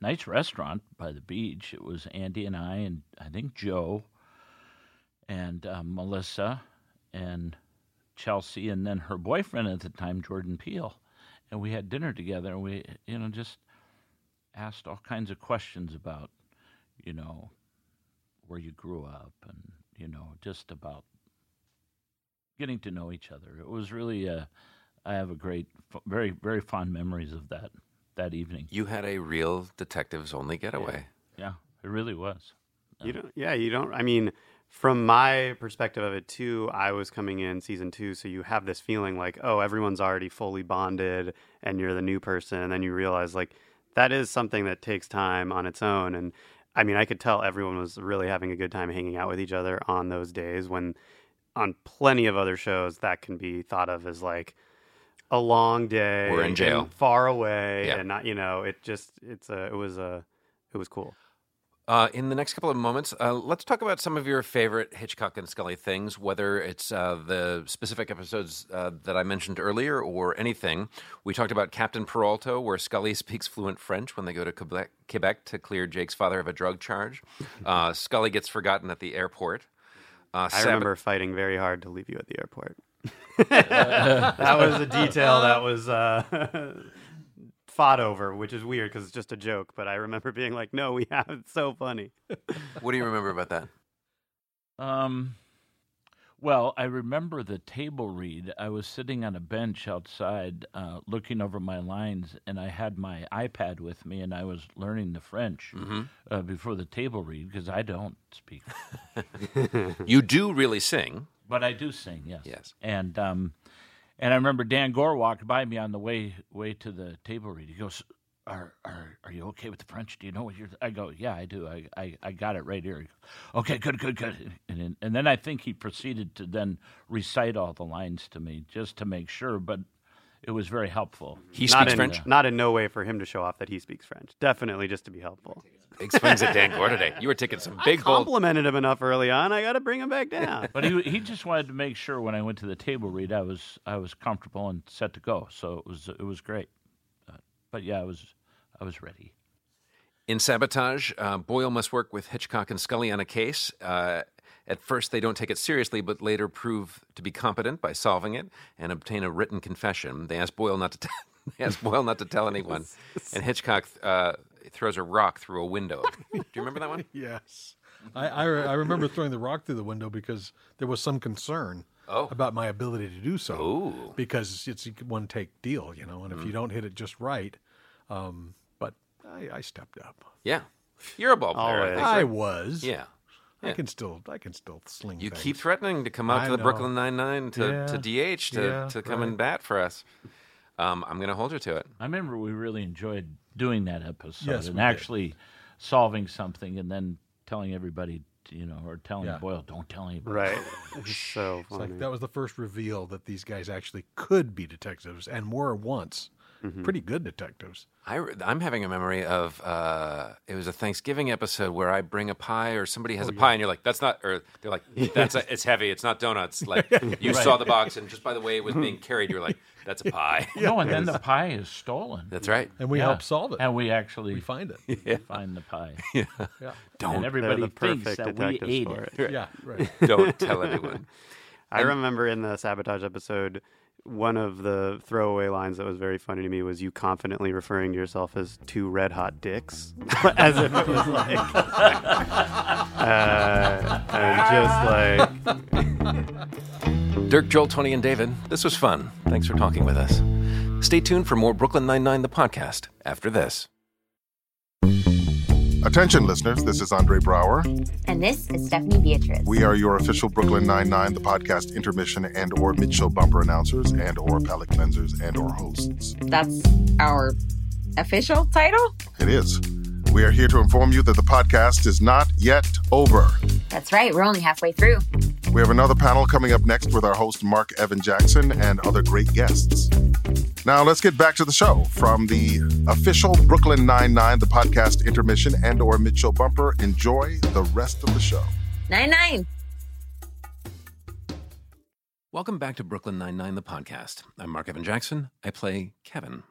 nice restaurant by the beach. It was Andy and I, and I think Joe, and uh, Melissa, and Chelsea, and then her boyfriend at the time, Jordan Peele. And we had dinner together, and we, you know, just asked all kinds of questions about, you know, where you grew up and, you know, just about getting to know each other. It was really, uh, I have a great, very, very fond memories of that that evening. You had a real detectives only getaway. Yeah, it really was. You don't. Yeah, you don't. I mean, from my perspective of it too, I was coming in season two, so you have this feeling like, oh, everyone's already fully bonded, and you're the new person, and then you realize like that is something that takes time on its own. And I mean, I could tell everyone was really having a good time hanging out with each other on those days. When on plenty of other shows, that can be thought of as like a long day. We're in jail. far away, Yeah. and not you know, it just it's a it was a it was cool. Uh, in the next couple of moments, uh, let's talk about some of your favorite Hitchcock and Scully things, whether it's uh, the specific episodes uh, that I mentioned earlier or anything. We talked about Captain Peralta, where Scully speaks fluent French when they go to Quebec, Quebec to clear Jake's father of a drug charge. Uh, Scully gets forgotten at the airport. Uh, I Sab- remember fighting very hard to leave you at the airport. that was a detail that was uh, fought over, which is weird because it's just a joke. But I remember being like, "No, we have it's so funny." What do you remember about that? Um, well, I remember the table read. I was sitting on a bench outside, uh, looking over my lines, and I had my iPad with me, and I was learning the French uh, before the table read because I don't speak. You do really sing. But I do sing, yes. Yes. And um, and I remember Dan Goor walked by me on the way way to the table read. He goes, "Are are are you okay with the French? Do you know what you're?" I go, "Yeah, I do. I I, I got it right here." He goes, "Okay, good, good, good." And then, and then I think he proceeded to then recite all the lines to me just to make sure, but it was very helpful. He not speaks in, French? Not in no way for him to show off that he speaks French. Definitely just to be helpful. Big swings at Dan Goor today. You were taking some big I bold. complimented him enough early on. I got to bring him back down. But he he just wanted to make sure when I went to the table read, I was I was comfortable and set to go. So it was it was great. Uh, but yeah, I was I was ready. In Sabotage, uh, Boyle must work with Hitchcock and Scully on a case. Uh, at first, they don't take it seriously, but later prove to be competent by solving it and obtain a written confession. They ask Boyle not to. T- they ask Boyle not to tell anyone, and Hitchcock uh, throws a rock through a window. Do you remember that one? Yes. I, I, re- I remember throwing the rock through the window because there was some concern Oh. about my ability to do so Ooh. because it's a one take deal, you know. And if Mm. you don't hit it just right, um, but I, I stepped up. Yeah. You're a ball player. I, Always. think, I was. Yeah. I can still I can still sling. You things. keep threatening to come out I to the know. Brooklyn Nine Nine to, Yeah. to DH to, Yeah, to come right. and bat for us. Um, I'm going to hold you to it. I remember we really enjoyed doing that episode Yes, and we did. actually solving something and then telling everybody, you know, or telling Yeah. Boyle, don't tell anybody. Right. It's so It's funny. like that was the first reveal that these guys actually could be detectives and were once Mm-hmm. pretty good detectives. I, am having a memory of uh, it was a Thanksgiving episode where I bring a pie or somebody Oh, has a pie and you're like that's not or they're like that's a, it's heavy it's not donuts like you Right. saw the box and just by the way it was being carried you're like that's a pie No, and then the pie is stolen. that's right And we Yeah. help solve it. And we actually we find it. find the pie. Yeah. don't and everybody the thinks that we ate for it. it. Yeah, right. don't tell anyone I remember in the sabotage episode, one of the throwaway lines that was very funny to me was you confidently referring to yourself as two red hot dicks, as if it was like, uh, and just like, Dirk, Joel, Tony, and David, this was fun. Thanks for talking with us. Stay tuned for more Brooklyn Nine-Nine, the podcast, after this. Attention, listeners. This is Andre Braugher. And this is Stephanie Beatriz. We are your official Brooklyn Nine-Nine, the podcast intermission and or mid-show bumper announcers and or palate cleansers and or hosts. That's our official title? It is. We are here to inform you that the podcast is not yet over. That's right, we're only halfway through. We have another panel coming up next with our host Marc Evan Jackson and other great guests. Now let's get back to the show from the official Brooklyn Nine-Nine, the podcast intermission and or mid-show bumper. Enjoy the rest of the show. Nine nine. Welcome back to Brooklyn Nine-Nine, the podcast. I'm Marc Evan Jackson. I play Kevin.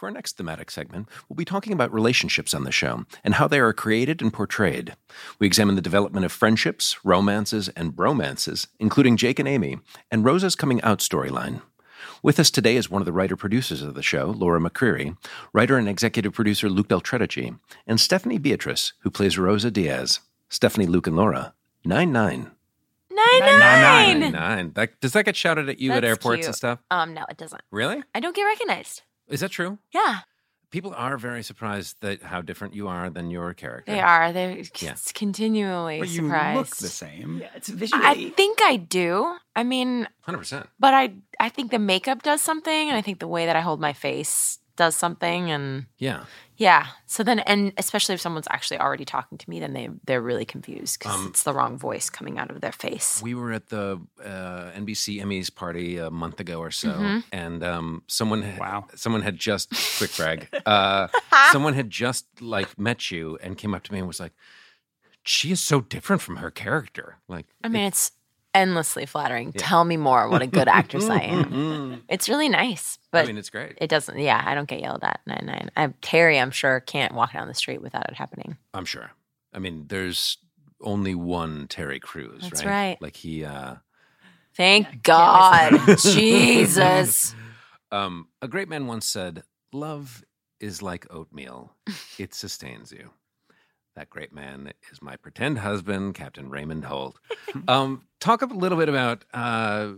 For our next thematic segment, we'll be talking about relationships on the show and how they are created and portrayed. We examine the development of friendships, romances, and bromances, including Jake and Amy, and Rosa's coming out storyline. With us today is one of the writer producers of the show, Laura McCreary, writer and executive producer Luke Del Tredici, and Stephanie Beatriz, who plays Rosa Diaz. Stephanie, Luke, and Laura. Nine nine. Nine Nine nine. nine. That, does that get shouted at you at airports cute. and stuff? Um, no, it doesn't. Really? I don't get recognized. Is that true? Yeah, People are very surprised that how different you are than your character. they are. They're Yeah. continually But you surprised. look the same. Yeah, it's visually. I think I do. I mean, Hundred percent. but I I think the makeup does something, and I think the way that I hold my face does something, and Yeah. yeah. So then, and especially if someone's actually already talking to me, then they they're really confused because Um, it's the wrong voice coming out of their face. We were at the uh, NBC Emmys party a month ago or so, Mhm. and um, someone had, Wow. someone had just quick brag. Uh, someone had just like met you and came up to me and was like, "She is so different from her character." Like, I mean, it's endlessly flattering. Tell me more. What a good actress I am. It's really nice, but I mean, it's great. it doesn't. Yeah, I don't get yelled at. Nine nine. I, Terry, I'm sure, can't walk down the street without it happening. I'm sure. I mean, there's only one Terry Crews, That's right? right. Like he. Uh, Thank God, Jesus. Um, a great man once said, Love is like oatmeal, it sustains you. That great man is my pretend husband, Captain Raymond Holt. Um, talk a little bit about, uh,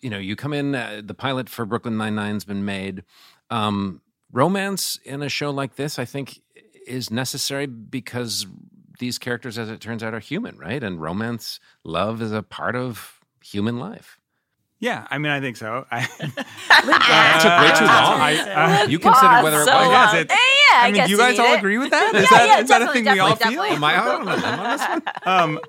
you know, you come in, uh, the pilot for Brooklyn Nine-Nine's been made. Um, romance in a show like this, I think, is necessary because these characters, as it turns out, are human, right? And romance, love is a part of human life. Yeah, I mean, I think so. I, It took way too long. I- uh, you considered whether it so was. I guess long. it- Eh, yeah, I, I mean, guess you guys all it. agree with that? Is yeah, that- yeah, is that a definitely, thing we all definitely, feel? Am I on a on this one? um,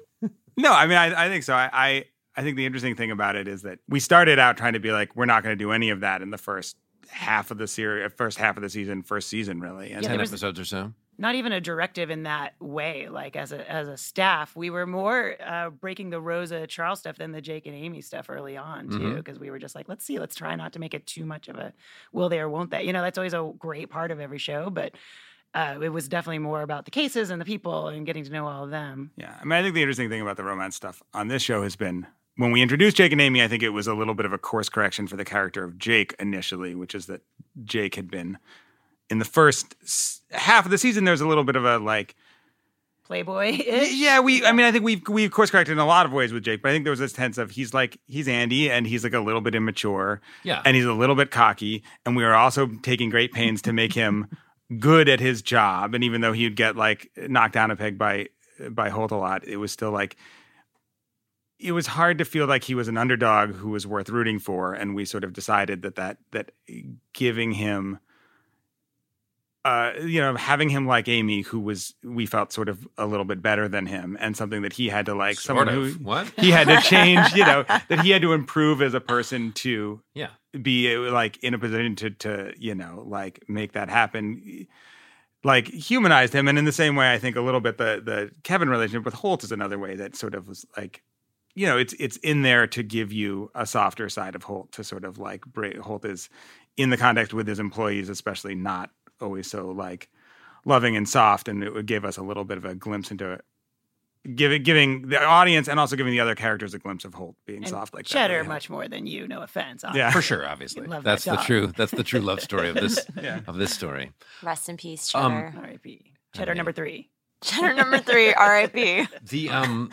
no, I mean, I, I think so. I, I, I think the interesting thing about it is that we started out trying to be like, we're not going to do any of that in the first half of the series, first half of the season, first season, really. And Yeah, Ten episodes or so. not even a directive in that way. Like as a as a staff, we were more uh, breaking the Rosa Charles stuff than the Jake and Amy stuff early on too, because we were just like, let's see, let's try not to make it too much of a will they or won't they. You know, that's always a great part of every show, but. Uh, it was definitely more about the cases and the people and getting to know all of them. Yeah, I mean, I think the interesting thing about the romance stuff on this show has been when we introduced Jake and Amy. I think it was a little bit of a course correction for the character of Jake initially, which is that Jake had been in the first half of the season. There's a little bit of a like playboy. Yeah, we. I mean, I think we've we course corrected in a lot of ways with Jake, but I think there was this sense of he's like he's Andy and he's like a little bit immature, Yeah. and he's a little bit cocky, and we were also taking great pains to make him good at his job. And even though he'd get like knocked down a peg by by Holt a lot, it was still like it was hard to feel like he was an underdog who was worth rooting for. And we sort of decided that that that giving him uh, you know, having him like Amy, who was we felt sort of a little bit better than him, and something that he had to like Sort someone of. who What? he had to change, you know, that he had to improve as a person to Yeah. be uh, like in a position to to you know like make that happen like humanized him and in the same way i think a little bit the the kevin relationship with holt is another way that sort of was like you know it's it's in there to give you a softer side of holt to sort of like break holt is in the context with his employees especially not always so like loving and soft and it would give us a little bit of a glimpse into it giving giving the audience and also giving the other characters a glimpse of holt being And soft like Cheddar that really much more than you. No offense. Yeah. For sure, obviously. Love That's that the true that's the true love story of this Yeah. of this story. Rest in peace, Um, Cheddar. R.I.P. Cheddar number three. Cheddar number three, R.I.P. The um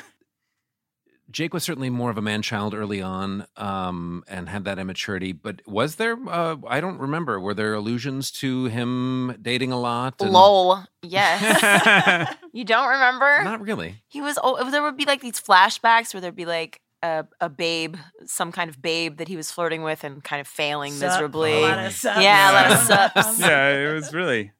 Jake was certainly more of a man child early on, um, and had that immaturity. But was there? Uh, I don't remember. Were there allusions to him dating a lot? and- Lol. Yes. you don't remember? Not really. He was. Oh, there would be like these flashbacks where there'd be like a, a babe, some kind of babe that he was flirting with and kind of failing Sup. miserably. A lot of sups. Yeah, a lot of Yeah. sups. yeah, it was really.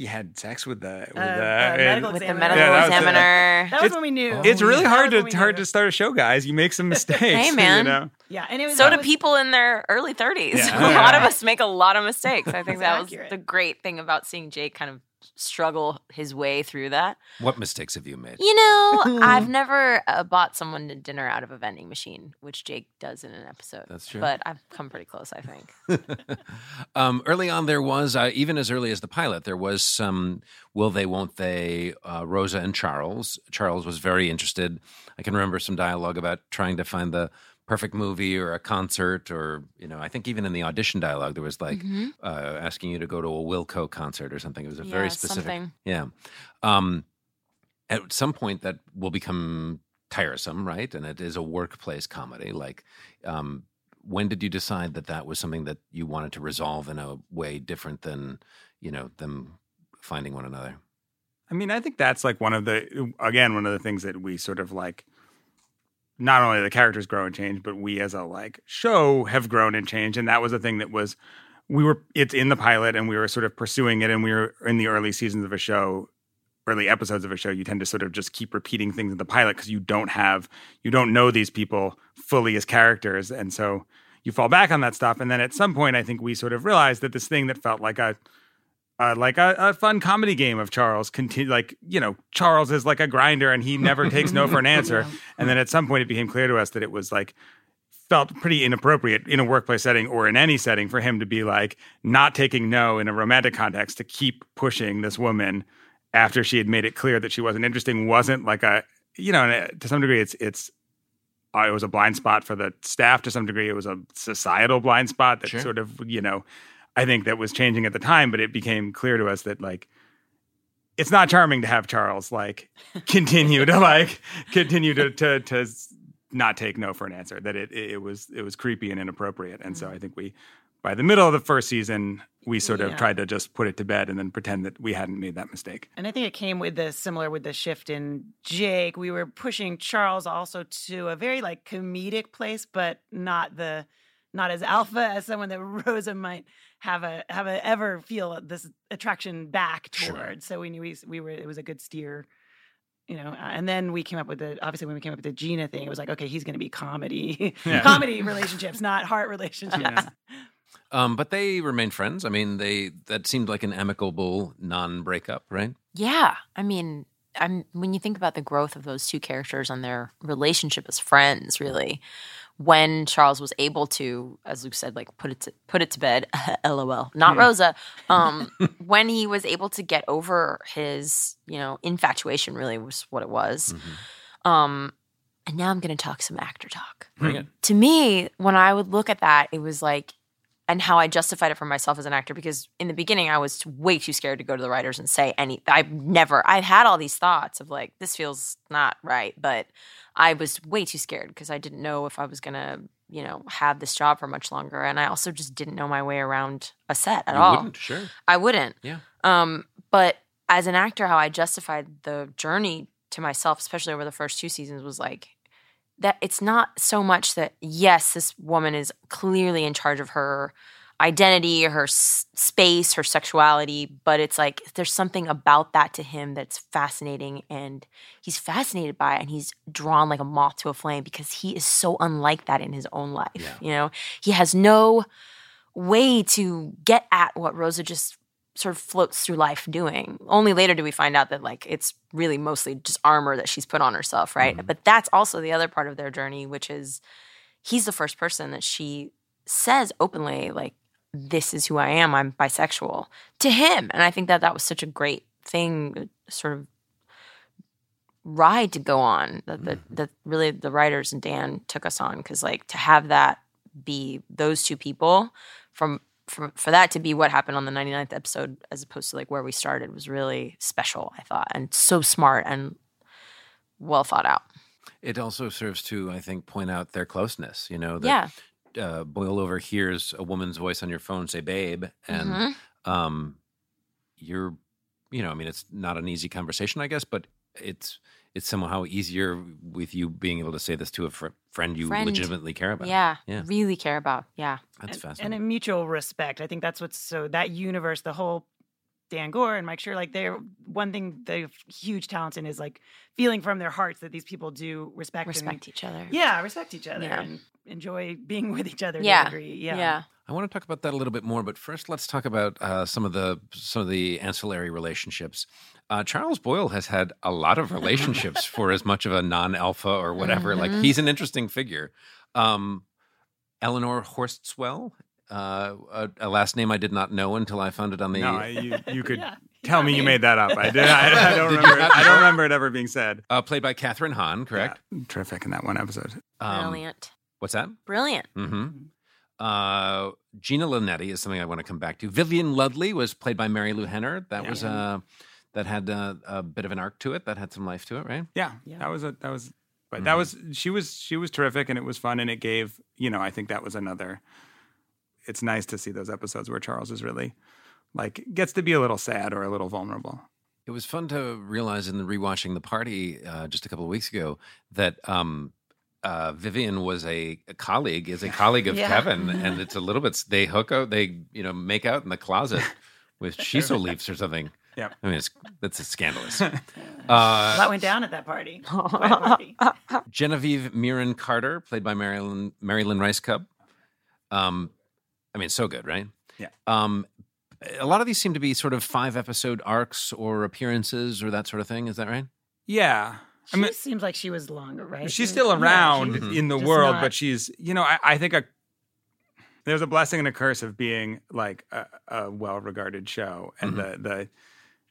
He had sex with the with, Uh, and- medical With the examiner. medical Yeah, that was it. examiner. That was when we knew. It's really That hard to hard to start a show, guys. You make some mistakes. Hey, man. You know? Yeah, and it was So do was- people in their early 30s. Yeah. a lot of us make a lot of mistakes. I think that was accurate. the great thing about seeing Jake kind of struggle his way through that. What mistakes have you made? You know, I've never uh, bought someone to dinner out of a vending machine, which Jake does in an episode. That's true. But I've come pretty close, I think. um, early on, there was uh, even as early as the pilot, there was some will they, won't they? Uh, Rosa and Charles. Charles was very interested. I can remember some dialogue about trying to find the perfect movie or a concert, or you know, I think even in the audition dialogue there was like Mhm. uh, asking you to go to a Wilco concert or something. It was a Yeah, very specific. something. Yeah. Um, at some point, that will become tiresome, right? And it is a workplace comedy. Like, um, when did you decide that that was something that you wanted to resolve in a way different than, you know, them finding one another? I mean, I think that's like one of the again one of the things that we sort of like. Not only the characters grow and change, but we as a like show have grown and changed, and that was the thing that was we were it's in the pilot, and we were sort of pursuing it, and we were in the early seasons of a show, early episodes of a show. You tend to sort of just keep repeating things in the pilot because you don't have you don't know these people fully as characters, and so you fall back on that stuff. And then at some point, I think we sort of realized that this thing that felt like a uh, like a, a fun comedy game of Charles. Continue like you know Charles is like a grinder and he never takes no for an answer. And then at some point it became clear to us that it was like felt pretty inappropriate in a workplace setting or in any setting for him to be like not taking no in a romantic context to keep pushing this woman after she had made it clear that she wasn't interesting wasn't like a you know and, uh, to some degree it's it's uh, it was a blind spot for the staff to some degree it was a societal blind spot that Sure. sort of you know I think that was changing at the time, but it became clear to us that like it's not charming to have Charles like continue to like continue to to to not take no for an answer. That it it was it was creepy and inappropriate. And so mm. I think we by the middle of the first season we sort of tried to just put it to bed and then pretend that we hadn't made that mistake. And I think it came with the similar with the shift in Jake. We were pushing Charles also to a very like comedic place, but not the not as alpha as someone that Rosa might have a have a ever feel this attraction back Sure. So we knew we, we were it was a good steer. You know, uh, and then we came up with the obviously when we came up with the Gina thing, it was like, okay, he's going to be comedy, Yeah. comedy relationships, not heart relationships. Um, but they remained friends. I mean, they that seemed like an amicable non-breakup, right? Yeah, I mean, I'm when you think about the growth of those two characters and their relationship as friends, really, when Charles was able to, as Luke said, like put it to, put it to bed, lol, not Rosa, um, when he was able to get over his, you know, infatuation, really was what it was. Um, and now I'm going to talk some actor talk. To me, when I would look at that, it was like and how I justified it for myself as an actor because in the beginning I was way too scared to go to the writers and say any I've never I've had all these thoughts of like this feels not right but I was way too scared because I didn't know if I was going to you know have this job for much longer and I also just didn't know my way around a set at You all wouldn't, sure. I wouldn't Yeah. um but as an actor how I justified the journey to myself especially over the first two seasons was like that it's not so much that yes this woman is clearly in charge of her identity her s- space her sexuality but it's like there's something about that to him that's fascinating and he's fascinated by it and he's drawn like a moth to a flame because he is so unlike that in his own life you know? He has no way to get at what rosa just sort of floats through life doing. Only later do we find out that like it's really mostly just armor that she's put on herself, right? Mm-hmm. But that's also the other part of their journey, which is he's the first person that she says openly like this is who I am. I'm bisexual to him. And I think that that was such a great thing uh, sort of ride to go on that that, mm-hmm. that really the writers and Dan took us on cuz like to have that be those two people from for, for that to be what happened on the 99th episode as opposed to like where we started was really special i thought and so smart and well thought out It also serves to, I think, point out their closeness. You know, that uh, Boyle overhears a woman's voice on your phone say "babe," and Mhm. um, you're, you know, I mean, it's not an easy conversation, I guess, but it's it's somehow easier with you being able to say this to a fr- friend you Friend. legitimately care about. yeah, yeah, really care about yeah that's and, fascinating. and a mutual respect. I think that's what's so that universe, the whole Dan Goor and Mike Schur, like they're one thing they have huge talents in is like feeling from their hearts that these people do respect and- respect each other Yeah, respect each other Yeah. and enjoy being with each other. Yeah. yeah, Yeah. I want to talk about that a little bit more, but first, let's talk about uh, some of the some of the ancillary relationships. Uh, Charles Boyle has had a lot of relationships for as much of a non-alpha or whatever. Like Mhm. he's an interesting figure. Um, Eleanor Horstswell, uh, a, a last name I did not know until I found it on the. No, you you could Yeah. tell me you made that up. I did. I, I don't Did remember. not I don't remember it ever being said. uh, played by Kathryn Hahn, correct? Yeah, terrific in that one episode. Um, brilliant What's that? brilliant hmm Uh, Gina Linetti is something I want to come back to. Vivian Ludley was played by Marilu Henner. That was uh, that had uh, a bit of an arc to it. That had some life to it, right? Yeah, that was a that was, but that was she was she was terrific and it was fun and it gave you know I think that was another. It's nice to see those episodes where Charles is really like gets to be a little sad or a little vulnerable. It was fun to realize in the rewatching the party uh, just a couple of weeks ago that um, uh, Vivian was a, a colleague, is a colleague of Yeah. Kevin, and it's a little bit they hook out, they you know make out in the closet with shiso leaves or something. Yeah, I mean it's that's scandalous. a Uh, lot went down at that party. Party. Genevieve Mirren Carter, played by Marilyn Mary Lynn Rajskub. Um, I mean, so good, right? Yeah. Um, a lot of these seem to be sort of five episode arcs or appearances or that sort of thing. Is that right? Yeah, I She mean seems like she was longer, right? she's still Yeah, around she's in the world, not- but she's you know I, I think a there's a blessing and a curse of being like a, a well-regarded show, and Mm-hmm. the the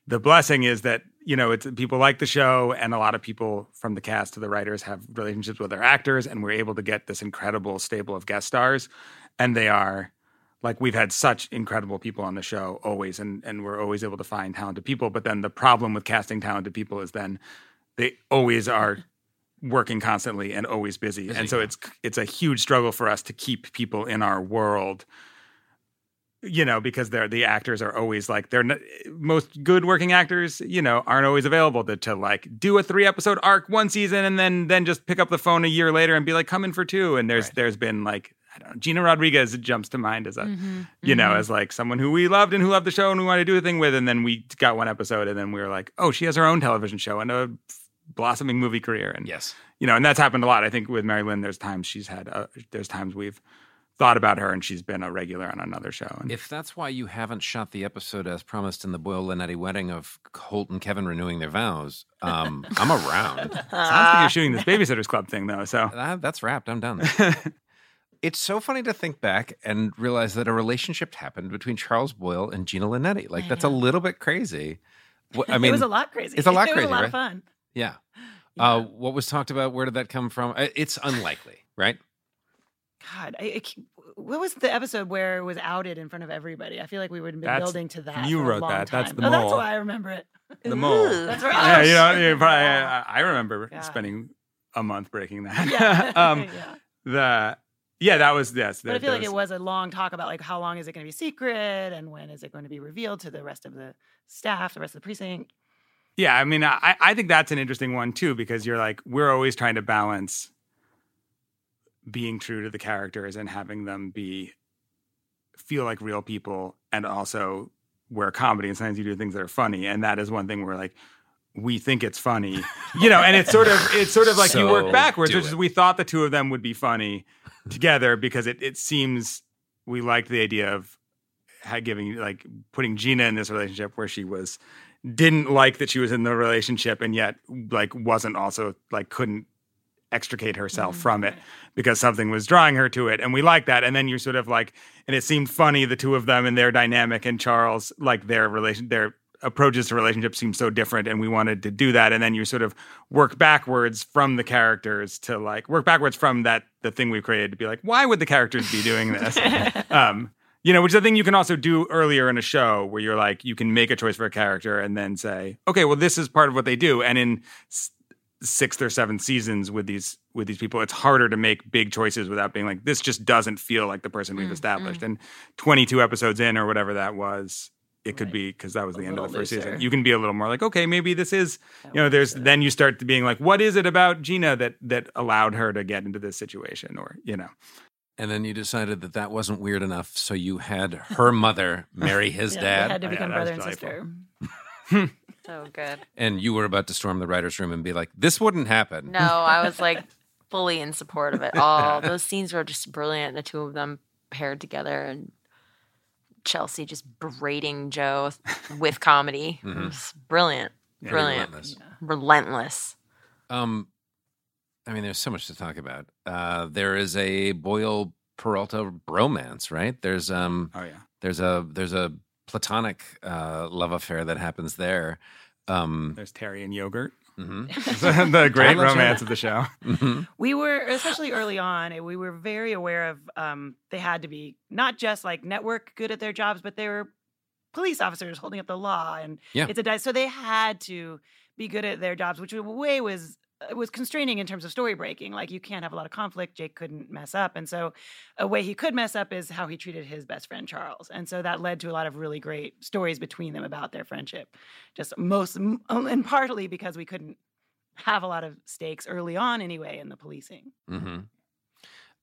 the blessing is that you know it's people like the show, and a lot of people from the cast to the writers have relationships with their actors, and we're able to get this incredible stable of guest stars, and they are like we've had such incredible people on the show always and and we're always able to find talented people but then the problem with casting talented people is then they always are working constantly and always busy, Busy, and so yeah. it's it's a huge struggle for us to keep people in our world you know because they're the actors are always like they're not, most good working actors you know aren't always available to, to like do a three episode arc one season and then then just pick up the phone a year later and be like come in for two and there's Right. there's been like I don't know, Gina Rodriguez jumps to mind as a Mm-hmm. you know as like someone who we loved and who loved the show and we wanted to do a thing with and then we got one episode and then we were like oh she has her own television show and a blossoming movie career and Yes. you know and that's happened a lot I think with Mary Lynn there's times she's had uh, there's times we've thought about her and she's been a regular on another show and If that's why you haven't shot the episode as promised in the Boyle Linetti wedding of Holt and Kevin renewing their vows, um, I'm around. sounds like you're shooting this babysitters club thing though so That- that's wrapped. I'm done. it's so funny to think back and realize that a relationship happened between Charles Boyle and Gina Linetti. Like that's a little bit crazy. I mean, it was a lot crazy. It's a lot it crazy, was a lot right? of fun. Yeah. Uh, what was talked about? Where did that come from? It's unlikely, right? God, I, I what was the episode where it was outed in front of everybody? I feel like we would have been That's- building to that. you for a wrote long that. That's the oh, That's why I remember it. The mole. That's right. Yeah, you know, you probably, I, I remember God. spending a month breaking that. Yeah. um, Yeah. The yeah, that was yes. But I feel that like it was a long talk about like how long is it going to be secret and when is it going to be revealed to the rest of the staff, the rest of the precinct. Yeah, I mean, I, I think that's an interesting one too because you're like we're always trying to balance being true to the characters and having them be feel like real people and also where comedy. And sometimes you do things that are funny. And that is one thing where like we think it's funny you know and it's sort of it's sort of like you work backwards which is we thought the two of them would be funny together because it, it seems we liked the idea of giving like putting Gina in this relationship where she was didn't like that she was in the relationship and yet like wasn't also like couldn't extricate herself from it because something was drawing her to it and we like that and then you're sort of like and it seemed funny the two of them and their dynamic and Charles like their relation their approaches to relationships seem so different and we wanted to do that and then you sort of work backwards from the characters to like work backwards from that the thing we created to be like why would the characters be doing this? Um you know which is a thing you can also do earlier in a show where you're like you can make a choice for a character and then say okay well this is part of what they do. And in s- sixth or seventh seasons with these with these people it's harder to make big choices without being like this just doesn't feel like the person Mm, we've established and 22 episodes in or whatever that was it could be because that was the end of the first season. you can be a little more like okay maybe this is you know there's then you start being like what is it about gina that that allowed her to get into this situation? Or you know And then you decided that that wasn't weird enough, so you had her mother marry his Yeah, dad. They had to Oh, yeah, become brother and sister. So good. and you were about to storm the writer's room and be like, "This wouldn't happen." No, I was like fully in support of it all. Those scenes were just brilliant. The two of them paired together and Chelsea just berating Joe with comedy. It Mhm. was brilliant. Pretty Brilliant. relentless. Relentless. Um, I mean, there's so much to talk about. Uh, there is a Boyle Peralta bromance, right? There's um, oh yeah there's a there's a platonic uh, love affair that happens there. Um, there's terry and yogurt mhm. the great romance of the show Mhm. We were, especially early on, we were very aware of um, they had to be not just like network good at their jobs, but they were police officers holding up the law, and Yeah. it's a di- so they had to be good at their jobs, which in a way was it was constraining in terms of story breaking. Like you can't have a lot of conflict. Jake couldn't mess up, and so a way he could mess up is how he treated his best friend Charles, and so that led to a lot of really great stories between them about their friendship. Just most and partly because we couldn't have a lot of stakes early on anyway in the policing. hmm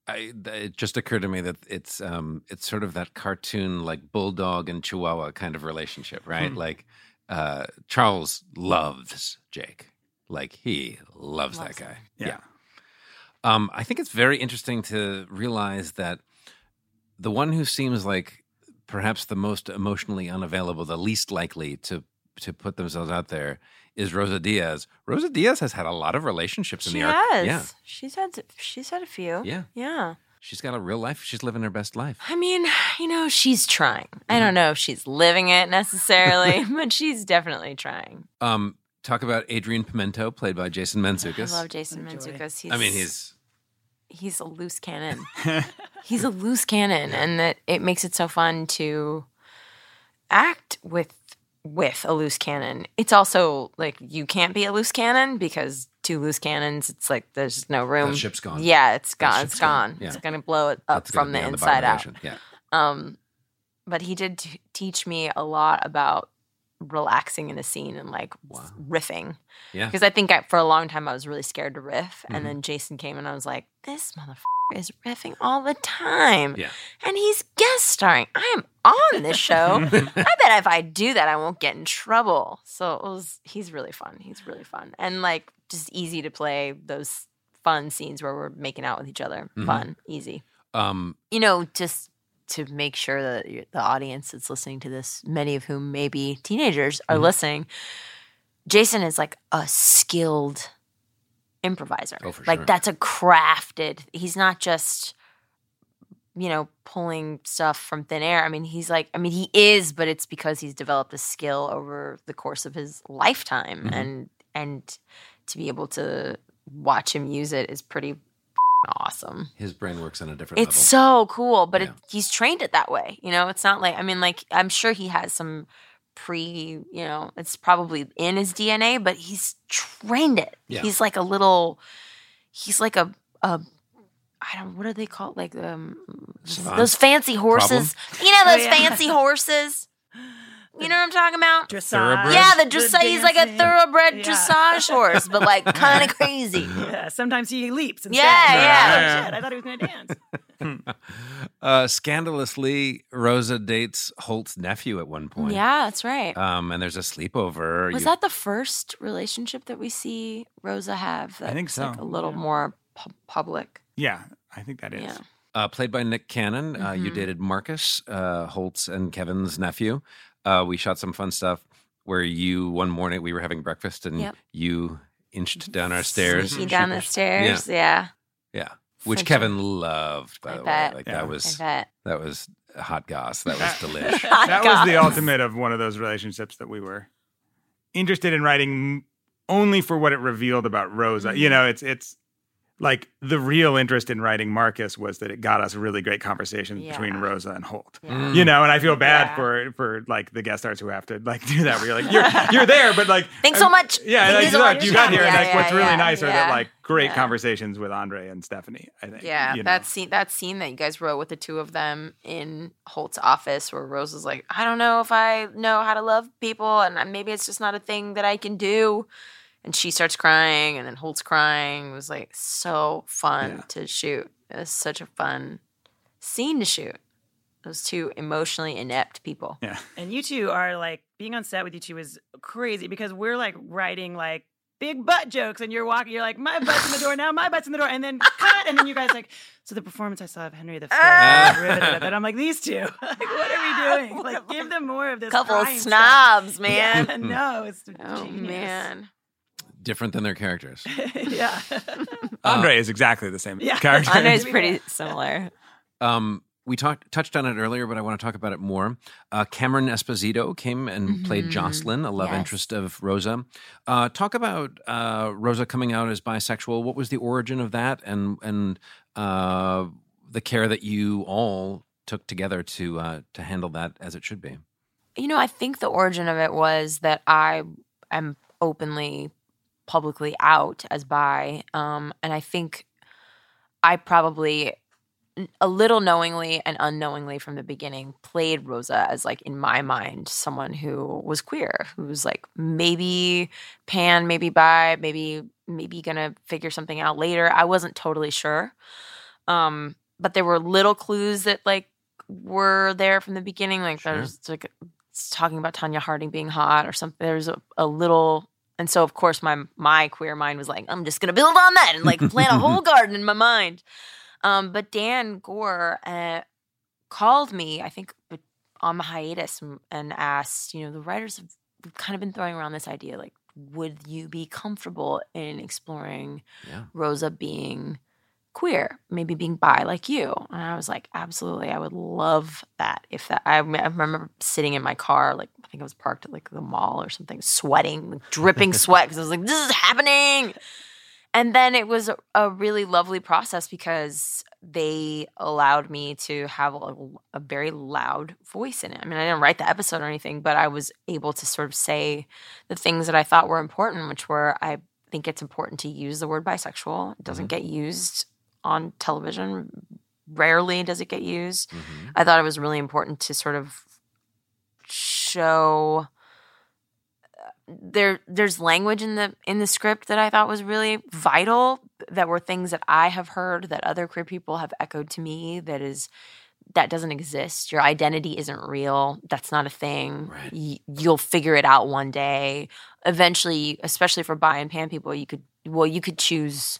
I, it just occurred to me that it's um, it's sort of that cartoon like bulldog and chihuahua kind of relationship, right? Hmm. like uh, Charles loves Jake, like he loves, Loves that guy. yeah. Um, I think it's very interesting to realize that the one who seems like perhaps the most emotionally unavailable, the least likely to to put themselves out there, is Rosa Diaz. Rosa Diaz has had a lot of relationships in She the has. Yeah, She's had she's had a few. Yeah. Yeah. she's got a real life. She's living her best life. I mean, you know, she's trying. I Mm-hmm. don't know if she's living it necessarily, but she's definitely trying. Um, talk about Adrian Pimento, played by Jason Mantzoukas. I love Jason What. Mantzoukas. He's I mean, he's he's a loose cannon. he's a loose cannon, and that it makes it so fun to act with with a loose cannon. It's also like you can't be a loose cannon because two loose cannons, it's like there's no room. That ship's gone. Yeah, it's That gone. It's gone. gone. Yeah. It's gonna blow it up that's from the inside bottom out. of the ocean. Yeah. Um, but he did t- teach me a lot about relaxing in a scene and like Wow. riffing. Yeah. Because I think I, for a long time I was really scared to riff, Mhm. and then Jason came and I was like, "This motherfucker is riffing all the time, Yeah. and he's guest starring. I am on this show. I bet if I do that, I won't get in trouble." So it was. He's really fun. He's really fun, and like just easy to play those fun scenes where we're making out with each other. Mhm. Fun, easy Um, you know, just to make sure that the audience that's listening to this, many of whom may be teenagers, are Mhm. listening. Jason is like a skilled improviser. Oh, like sure. that's a crafted. He's not just you know pulling stuff from thin air. I mean, he's like I mean, he is, but it's because he's developed a skill over the course of his lifetime Mhm. and and to be able to watch him use it is pretty awesome. His brain works on a different It's so cool, but it, he's trained it that way. You know, it's not like I mean, like I'm sure he has some pre, you know, it's probably in his DNA, but he's trained it. Yeah. He's like a little, he's like a a. I don't. What do they call it? Like um, those fancy horses. You know Oh, those yeah. fancy horses. You know what I'm talking about? Dressage. Yeah, the The dressage. He's like a thoroughbred Yeah. dressage horse, but like kind of crazy. Yeah, sometimes he leaps. Instead. Yeah, yeah. Oh, shit, I thought he was going to dance. Uh, scandalously, Rosa dates Holt's nephew at one point. Yeah, that's right. Um, and there's a sleepover. Was You- that the first relationship that we see Rosa have? That's think Like so. a little more pu- public. Yeah, I think that is. Yeah. uh, played by Nick Cannon. Uh, you Mhm. dated Marcus, uh, Holt's and Kevin's nephew. Uh, we shot some fun stuff where you one morning we were having breakfast and Yep. you inched down our stairs. Sneaking down the stairs. Yeah. Yeah. Which Such a- Kevin loved, by I the bet. way. Like Yeah. that I was bet. that was hot goss. That was delicious. that was the ultimate of one of those relationships that we were interested in writing only for what it revealed about Rosa. Mm-hmm. You know, it's it's like the real interest in writing Marcus was that it got us really great conversations between Rosa and Holt. Yeah. Mm. You know, and I feel bad Yeah. for for like the guest stars who have to like do that. Where you're like, you're you're there, but like, Thanks so much. Yeah, like, you so much. you got here, and Yeah, like, what's really yeah, nice are that like great Yeah. conversations with Andre and Stephanie. I think. Yeah, you know. that scene that scene that you guys wrote with the two of them in Holt's office where Rosa's like, I don't know if I know how to love people and uh, maybe it's just not a thing that I can do. And she starts crying and then Holt's crying. It was like so fun Yeah. to shoot. It was such a fun scene to shoot. Those two emotionally inept people. Yeah. And you two are like being on set with you two is crazy because we're like writing like big butt jokes and you're walking, you're like, my butt's in the door now, my butt's in the door, and then cut, and then you guys like, so the performance I saw of Henry the Fifth, ah. and I'm like, these two, like, what are we doing? Like, give them more of this. Couple of snobs, stuff. man. Yeah, no, it's Oh genius. man. Different than their characters. yeah. Andre is exactly the same Yeah. character. Andre's pretty similar. Um, we talked touched on it earlier, but I want to talk about it more. Uh, Cameron Esposito came and played Mhm. Jocelyn, a love Yes. interest of Rosa. Uh, talk about uh, Rosa coming out as bisexual. What was the origin of that, and and uh, the care that you all took together to uh, to handle that as it should be. You know, I think the origin of it was that I am openly, publicly out as bi. Um, and I think I probably, a little knowingly and unknowingly from the beginning, played Rosa as, like, in my mind, someone who was queer, who was like maybe pan, maybe bi, maybe, maybe gonna figure something out later. I wasn't totally sure. Um, but there were little clues that, like, were there from the beginning. Like, Sure. there's like talking about Tonya Harding being hot or something. There's a, a little, and so of course my my queer mind was like, I'm just gonna build on that and like plant a whole garden in my mind. Um, but Dan Goor uh, called me, I think, on the hiatus and, asked, you know, the writers have kind of been throwing around this idea, like, would you be comfortable in exploring Yeah. Rosa being queer, maybe being bi like you. And I was like, absolutely, I would love that. If that, I, I remember sitting in my car, like I think I was parked at like the mall or something, sweating, like, dripping sweat, because I was like, this is happening. And then it was a, a really lovely process because they allowed me to have a, a very loud voice in it. I mean, I didn't write the episode or anything, but I was able to sort of say the things that I thought were important, which were I think it's important to use the word bisexual. It doesn't mm-hmm. get used on television. Rarely does it get used. I thought it was really important to sort of show uh, there there's language in the in the script that I thought was really vital that were things that I have heard that other queer people have echoed to me that is that doesn't exist. Your identity isn't real. That's not a thing. Y- you'll figure it out one day. Eventually, especially for bi and pan people, you could well, you could choose,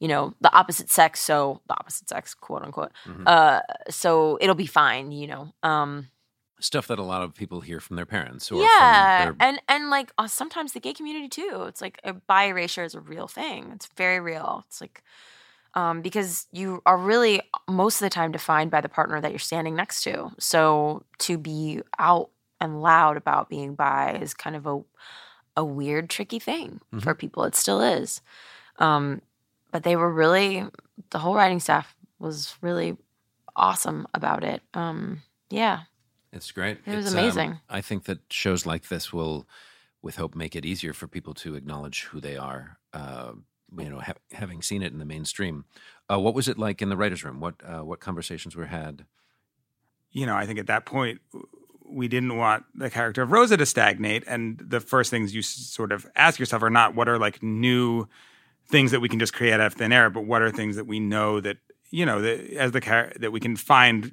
you know, the opposite sex. So the opposite sex, quote unquote. Uh, so it'll be fine. You know. Um, Stuff that a lot of people hear from their parents. Or yeah, their- and and like uh, sometimes the gay community too. It's like a bi erasure is a real thing. It's very real. It's like um, because you are really most of the time defined by the partner that you're standing next to. So to be out and loud about being bi is kind of a a weird, tricky thing for people. It still is. Um, but they were really the whole writing staff was really awesome about it. Um, yeah, It's great. It was It's, um, amazing. I think that shows like this will, with hope, make it easier for people to acknowledge who they are. Uh, you know, ha- having seen it in the mainstream. Uh, what was it like in the writers' room? What uh, what conversations were had? you know, I think at that point we didn't want the character of Rosa to stagnate, and the first things you sort of ask yourself are not what are like new things that we can just create out of thin air, but what are things that we know that you know that as the char- that we can find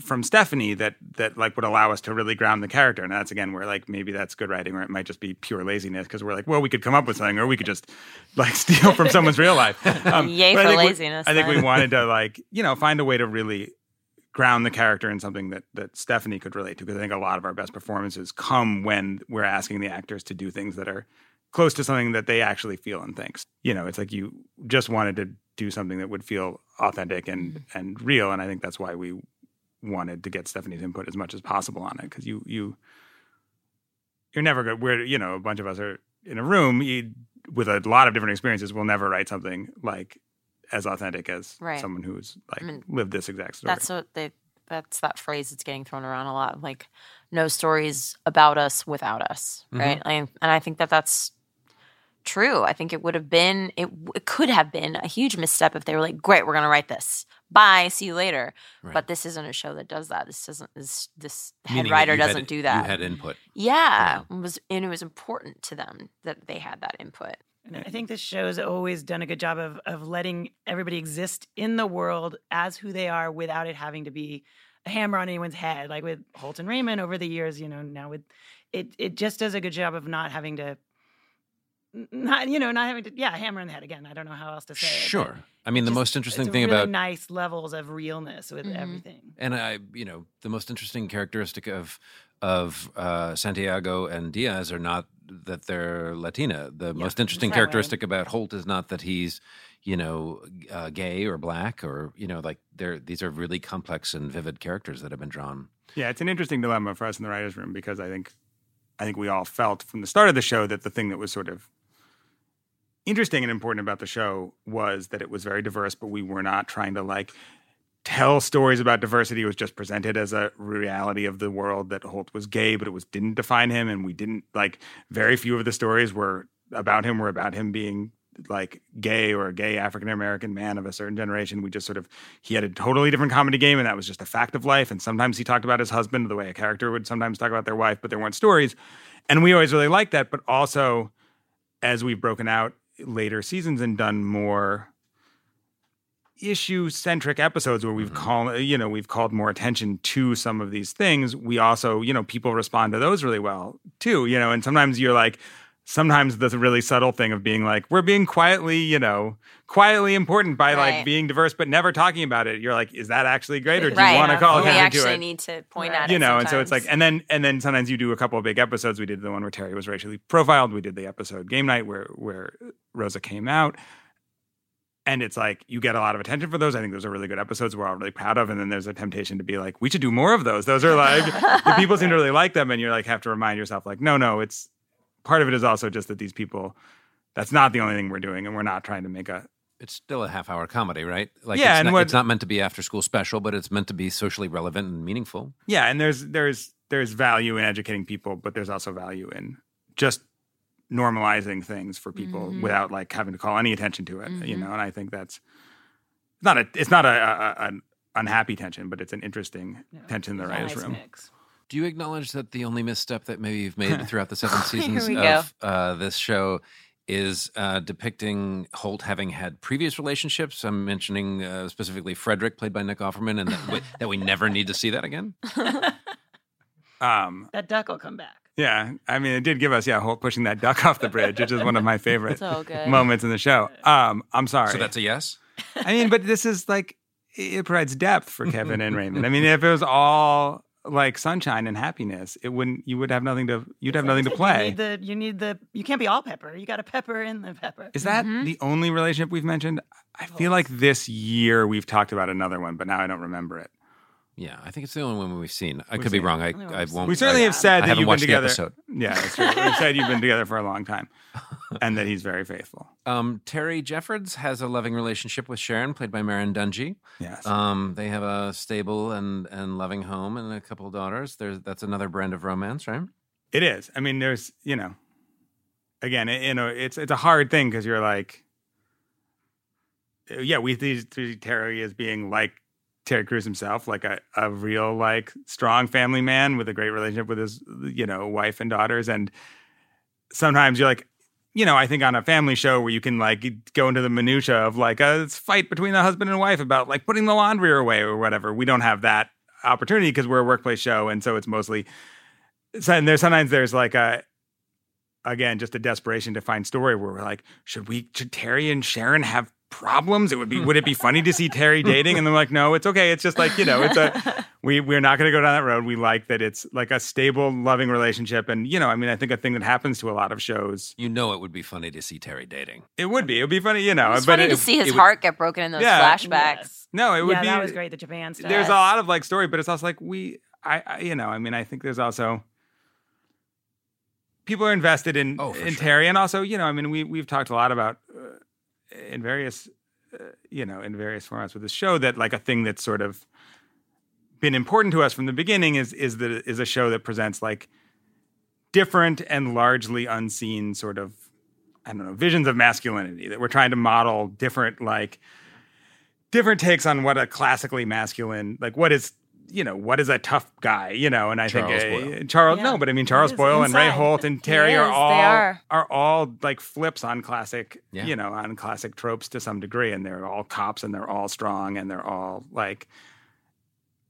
from Stephanie that that like would allow us to really ground the character, and that's again where like maybe that's good writing, or it might just be pure laziness because we're like, well, we could come up with something, or we could just like steal from someone's real life. Um, Yay but I for think we- laziness, I think we wanted to like you know find a way to really ground the character in something that that Stephanie could relate to because I think a lot of our best performances come when we're asking the actors to do things that are close to something that they actually feel and think. You know, it's like you just wanted to do something that would feel authentic and Mm-hmm. and real and I think that's why we wanted to get Stephanie's input as much as possible on it cuz you you you're never good we're you know a bunch of us are in a room you, with a lot of different experiences we'll never write something like as authentic as Right. someone who's like I mean, lived this exact story. that's what they. That's that phrase that's getting thrown around a lot. Like, no stories about us without us, Mm-hmm. right? I, and I think that that's true. I think it would have been, it, it could have been a huge misstep if they were like, "Great, we're going to write this. Bye, see you later." Right. But this isn't a show that does that. This doesn't. This this head Meaning that writer doesn't do that. You had input. yeah, it was and it was important to them that they had that input. And I think this show's always done a good job of of letting everybody exist in the world as who they are without it having to be a hammer on anyone's head. Like with Holt and Raymond over the years, you know, now with it it just does a good job of not having to n- not you know, not having to yeah, hammer in the head again. I don't know how else to say it. Sure. I mean, the just- most interesting it's thing really about nice levels of realness with Mm-hmm. everything. And I, you know, the most interesting characteristic of of uh, Santiago and Diaz are not that they're Latina. The most interesting that's right, characteristic about Holt is not that he's, you know, uh, gay or black or you know, like they're these are really complex and vivid characters that have been drawn. Yeah, it's an interesting dilemma for us in the writers' room because I think I think we all felt from the start of the show that the thing that was sort of interesting and important about the show was that it was very diverse, but we were not trying to like tell stories about diversity. It was just presented as a reality of the world that Holt was gay, but it was didn't define him, and we didn't like very few of the stories were about him were about him being like gay or a gay African American man of a certain generation. We just sort of he had a totally different comedy game, and that was just a fact of life. And sometimes he talked about his husband the way a character would sometimes talk about their wife, but there weren't stories. And we always really liked that. But also, as we've broken out later seasons and done more issue centric episodes where we've mm-hmm. called you know we've called more attention to some of these things. We also you know people respond to those really well too you know and sometimes you're like sometimes the really subtle thing of being like we're being quietly you know quietly important by like being diverse but never talking about it. You're like is that actually great or do right. you want to call we attention to actually need to point at it. you know and so it's like and then and then sometimes you do a couple of big episodes. We did the one where terry was racially profiled. We did the episode game night where where rosa came out. And it's like you get a lot of attention for those. I think those are really good episodes we're all really proud of. And then there's a temptation to be like we should do more of those. Those are like the people seem to really like them. And you're like have to remind yourself like no no it's part of it is also just that these people that's not the only thing we're doing and we're not trying to make a It's still a half hour comedy, right? Like Yeah, it's, and not, what- it's not meant to be after school special, but it's meant to be socially relevant and meaningful. Yeah, and there's there's there's value in educating people, but there's also value in just normalizing things for people Mm-hmm. Mhm. without like having to call any attention to it. You Mhm. know, and I think that's it's not a it's not a, a, a an unhappy tension, but it's an interesting tension in the writers' room. Do you acknowledge that the only misstep that maybe you've made throughout the seven seasons of uh, this show is uh, depicting Holt having had previous relationships? I'm mentioning uh, specifically Frederick, played by Nick Offerman, and that we, that we never need to see that again. Um, That duck will come back. yeah, I mean, it did give us yeah, Holt pushing that duck off the bridge, which is one of my favorite So moments in the show. Um, I'm sorry. So that's a yes. I mean, but this is like it provides depth for Kevin and Raymond. I mean, if it was all like sunshine and happiness, it wouldn't. You would have nothing to. You'd have nothing to play. You need the you need the you can't be all pepper. You got to pepper in the pepper. Is that Mm-hmm. the only relationship we've mentioned? I feel like this year we've talked about another one, but now I don't remember it. Yeah, I think it's the only one we've seen. I We've could be wrong. I. I won't. We certainly I- have said I that haven't you've been together. episode. Yeah, that's true. We've said you've been together for a long time, and that he's very faithful. Um, Terry Jeffords has a loving relationship with Sharon, played by Merrin Dungey. Yes. Um, they have a stable and, and loving home and a couple of daughters. There's that's another brand of romance, right? It is. I mean, there's you know, again, it, you know, it's it's a hard thing because you're like, yeah, we see Terry as being like Terry Crews himself, like a, a real like strong family man with a great relationship with his you know wife and daughters, and sometimes you're like. You know, I think on a family show where you can like go into the minutia of like a fight between the husband and wife about like putting the laundry away or whatever. We don't have that opportunity because we're a workplace show, and so it's mostly and there's sometimes there's like a again just a desperation to find story where we're like should we should terry and sharon have problems it would be would it be funny to see terry dating and they're like no it's okay it's just like you know it's a we we're not going to go down that road we like that it's like a stable loving relationship and you know i mean i think a thing that happens to a lot of shows You know, it would be funny to see Terry dating. it would be it would be funny you know It's but funny it, to see his it would- heart get broken in those Yeah. flashbacks. no it would yeah, be that was great. The Japan stuff. there's a lot of like story, but it's also like we, I, I you know, I mean, I think there's also people are invested in Oh, in sure. Terry, and also, you know, I mean, we we've talked a lot about in various, uh, you know, in various formats with the show that like a thing that's sort of been important to us from the beginning is is the is a show that presents like different and largely unseen sort of I don't know visions of masculinity that we're trying to model different like different takes on what a classically masculine like what is you know what is a tough guy you know and I Charles think uh, Charles Yeah. no but I mean Charles is Boyle and Ray. Holt and Terry He are all are. are all like flips on classic Yeah. you know on classic tropes to some degree and they're all cops and they're all strong and they're all like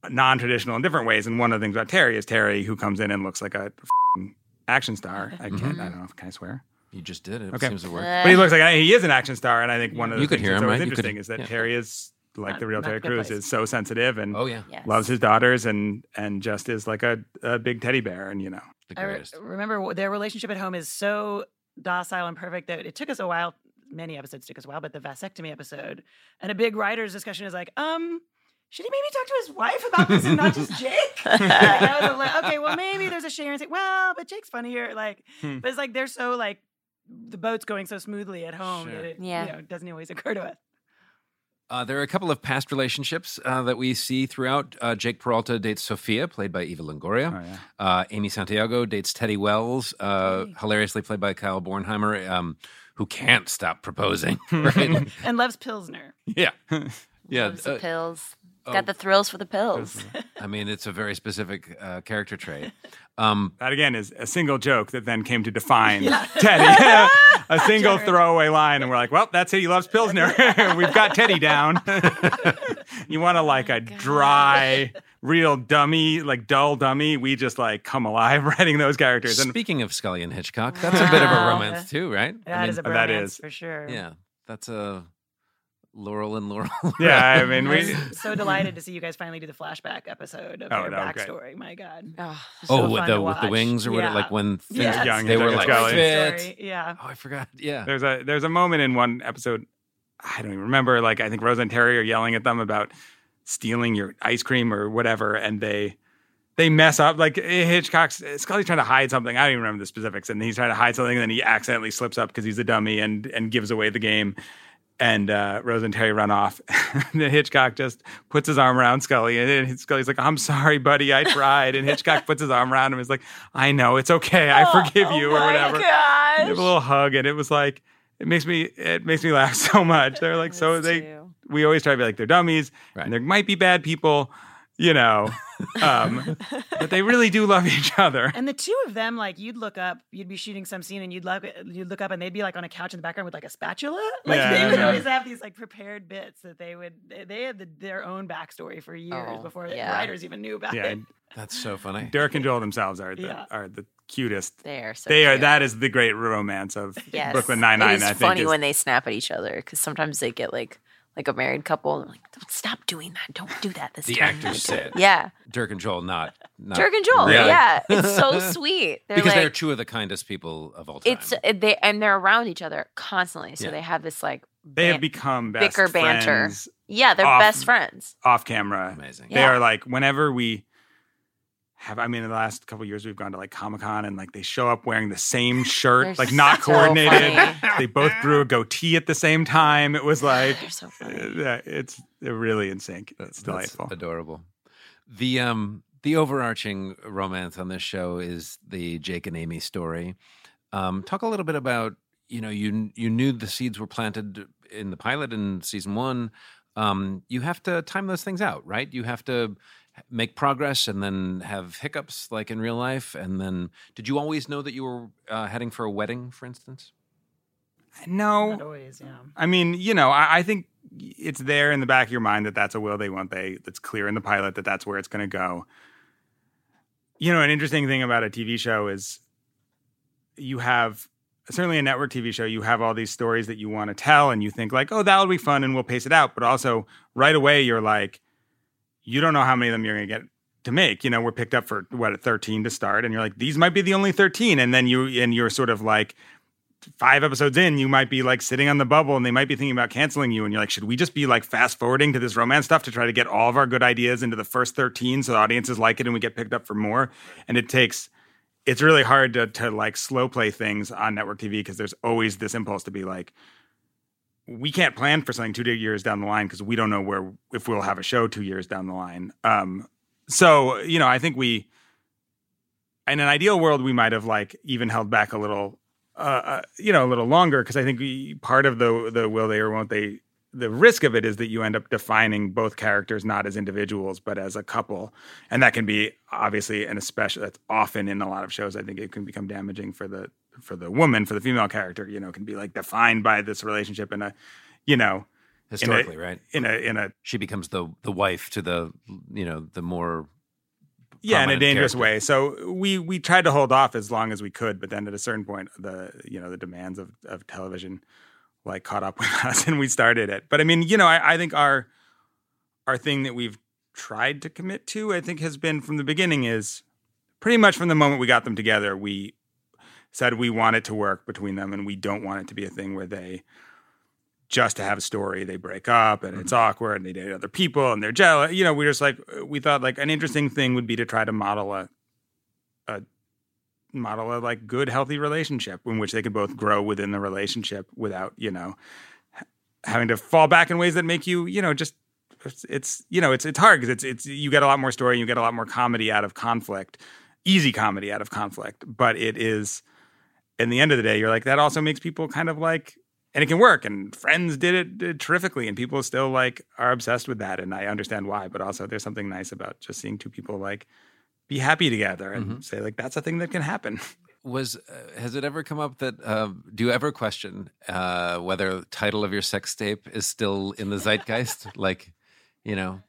non-traditional in different ways and one of the things about Terry is Terry who comes in and looks like a f***ing action star I can't Mm-hmm. I don't know if can I swear You just did it. It Okay. seems to work. Uh, but he looks like he is an action star, and I think one of the You could things hear that's him, always right? You could- interesting is that yeah. Terry is like Not- the real not Terry a Crews is so sensitive and oh yeah, Yes. loves his daughters and and just is like a, a big teddy bear, and you know, the I re- remember their relationship at home is so docile and perfect that it took us a while. Many episodes took us a while, but the vasectomy episode and a big writers' discussion is like, um, should he maybe talk to his wife about this and not just Jake? like, I was like, okay, well maybe there's a Sharon saying, well, but Jake's funnier. Like, Hmm. but it's like they're so like the boat's going so smoothly at home Sure. that it Yeah. you know, doesn't always occur to us. Uh, there are a couple of past relationships uh, that we see throughout. Uh, Jake Peralta dates Sophia, played by Eva Longoria. oh yeah, Uh, Amy Santiago dates Teddy Wells, uh, hilariously played by Kyle Bornheimer, um, who can't stop proposing. Right? And loves Pilsner. yeah, yeah. Loves the uh, pills. Oh. Got the thrills for the pills. I mean, it's a very specific uh, character trait. Um, that again is a single joke that then came to define Teddy, a single Jared. throwaway line, and we're like, well, that's it. He loves Pilsner. We've got Teddy down. you want to like a dry, real dummy, like dull dummy? We just like come alive writing those characters, and speaking of Scully and Hitchcock, that's a bit of a romance too, right? That is a that bromance is- for sure. yeah. That's a Laurel and Laurel. yeah, I mean, I we. was so delighted to see you guys finally do the flashback episode of Oh, their that was great. backstory. My God. Oh, So oh, with the with the wings or whatever, Yeah. like when things Yes. Young they were Jacob like Scully. fit. Story, Yeah. Oh, I forgot. Yeah. There's a there's a moment in one episode, I don't even remember. Like I think Rose and Terry are yelling at them about stealing your ice cream or whatever, and they they mess up. Like Hitchcock's Scully's trying to hide something. I don't even remember the specifics, and he's trying to hide something, and then he accidentally slips up because he's a dummy and and gives away the game. And uh, Rose and Terry run off. and then Hitchcock just puts his arm around Scully, and then Scully's like, "I'm sorry, buddy, I tried." And Hitchcock puts his arm around him. and is like, "I know, it's okay. I forgive you, or whatever." They have a little hug, and it was like it makes me it makes me laugh so much. They're like so they we always try to be like they're dummies Right. and there might be bad people, you know, um, but they really do love each other. And the two of them, like you'd look up, you'd be shooting some scene, and you'd look, you'd look up, and they'd be like on a couch in the background with like a spatula. Like Yeah, they would yeah. always have these like prepared bits that they would. They, they had the, their own backstory for years Oh, before the writers even knew about Yeah, it. That's so funny. Dirk and Joel themselves are the Yeah. are the cutest. They are so they are cute. that is the great romance of Yes. Brooklyn Nine Nine. It is I think It's funny is- when they snap at each other because sometimes they get like like a married couple. And they're like, Don't stop doing that. Don't do that this The time. actors said. Yeah. Dirk and Joel, not, not Dirk and Joel. Really? Yeah. It's so sweet. They're because like, they're two of the kindest people of all time. it's they and they're around each other constantly. So Yeah. they have this like They have become best bicker banter. Yeah, they're off- best friends. off camera. Amazing. They Yeah. are like whenever we have. I mean, in the last couple of years, we've gone to like Comic Con and like they show up wearing the same shirt, They're like not so coordinated. funny. they both grew a goatee at the same time. It was like They're so funny. uh, yeah, it's they're really in sync. It's That's delightful. adorable. The um the overarching romance on this show is the Jake and Amy story. Um, talk a little bit about you know you you knew the seeds were planted in the pilot in season one. Um, you have to time those things out, right? You have to make progress and then have hiccups like in real life. And then, did you always know that you were uh, heading for a wedding, for instance? No, Not always, yeah. I mean, you know, I, I think it's there in the back of your mind that that's a will they won't they. That's clear in the pilot that that's where it's going to go. You know, an interesting thing about a TV show is you have certainly a network TV show. You have all these stories that you want to tell, and you think like, oh, that'll be fun, and we'll pace it out. But also, right away, you're like, you don't know how many of them you're going to get to make. You know, we're picked up for what at 13 to start, and you're like, these might be the only 13, and then you and you're sort of like five episodes in, you might be like sitting on the bubble and they might be thinking about canceling you. And you're like, should we just be like fast forwarding to this romance stuff to try to get all of our good ideas into the first 13 so the audiences like it and we get picked up for more? And it takes, it's really hard to, to like slow play things on network TV because there's always this impulse to be like, we can't plan for something two years down the line because we don't know where, if we'll have a show two years down the line. Um, so, you know, I think we, in an ideal world, we might have like even held back a little uh, uh, you know, a little longer because I think we, part of the the will they or won't they, the risk of it is that you end up defining both characters not as individuals but as a couple, and that can be obviously and especially that's often in a lot of shows. I think it can become damaging for the for the woman for the female character. You know, can be like defined by this relationship in a, you know, in a- Historically, right? In a in a She becomes the the wife to the you know the more yeah in a dangerous character. way so we we tried to hold off as long as we could but then at a certain point the you know the demands of of television like caught up with us and we started it but i mean you know i, I think our our thing that we've tried to commit to i think has been from the beginning is pretty much from the moment we got them together we said we want it to work between them and we don't want it to be a thing where they just to have a story they break up and it's mm-hmm. awkward and they date other people and they're jealous you know we just like we thought like an interesting thing would be to try to model a a model a like good healthy relationship in which they could both grow within the relationship without you know having to fall back in ways that make you you know just it's, it's you know it's it's hard because it's it's you get a lot more story and you get a lot more comedy out of conflict easy comedy out of conflict but it is in the end of the day you're like that also makes people kind of like and it can work and friends did it did terrifically and people still like are obsessed with that and i understand why but also there's something nice about just seeing two people like be happy together and say like that's a thing that can happen Was uh, has it ever come up that uh, do you ever question uh, whether title of your sex tape is still in the zeitgeist? like, you know,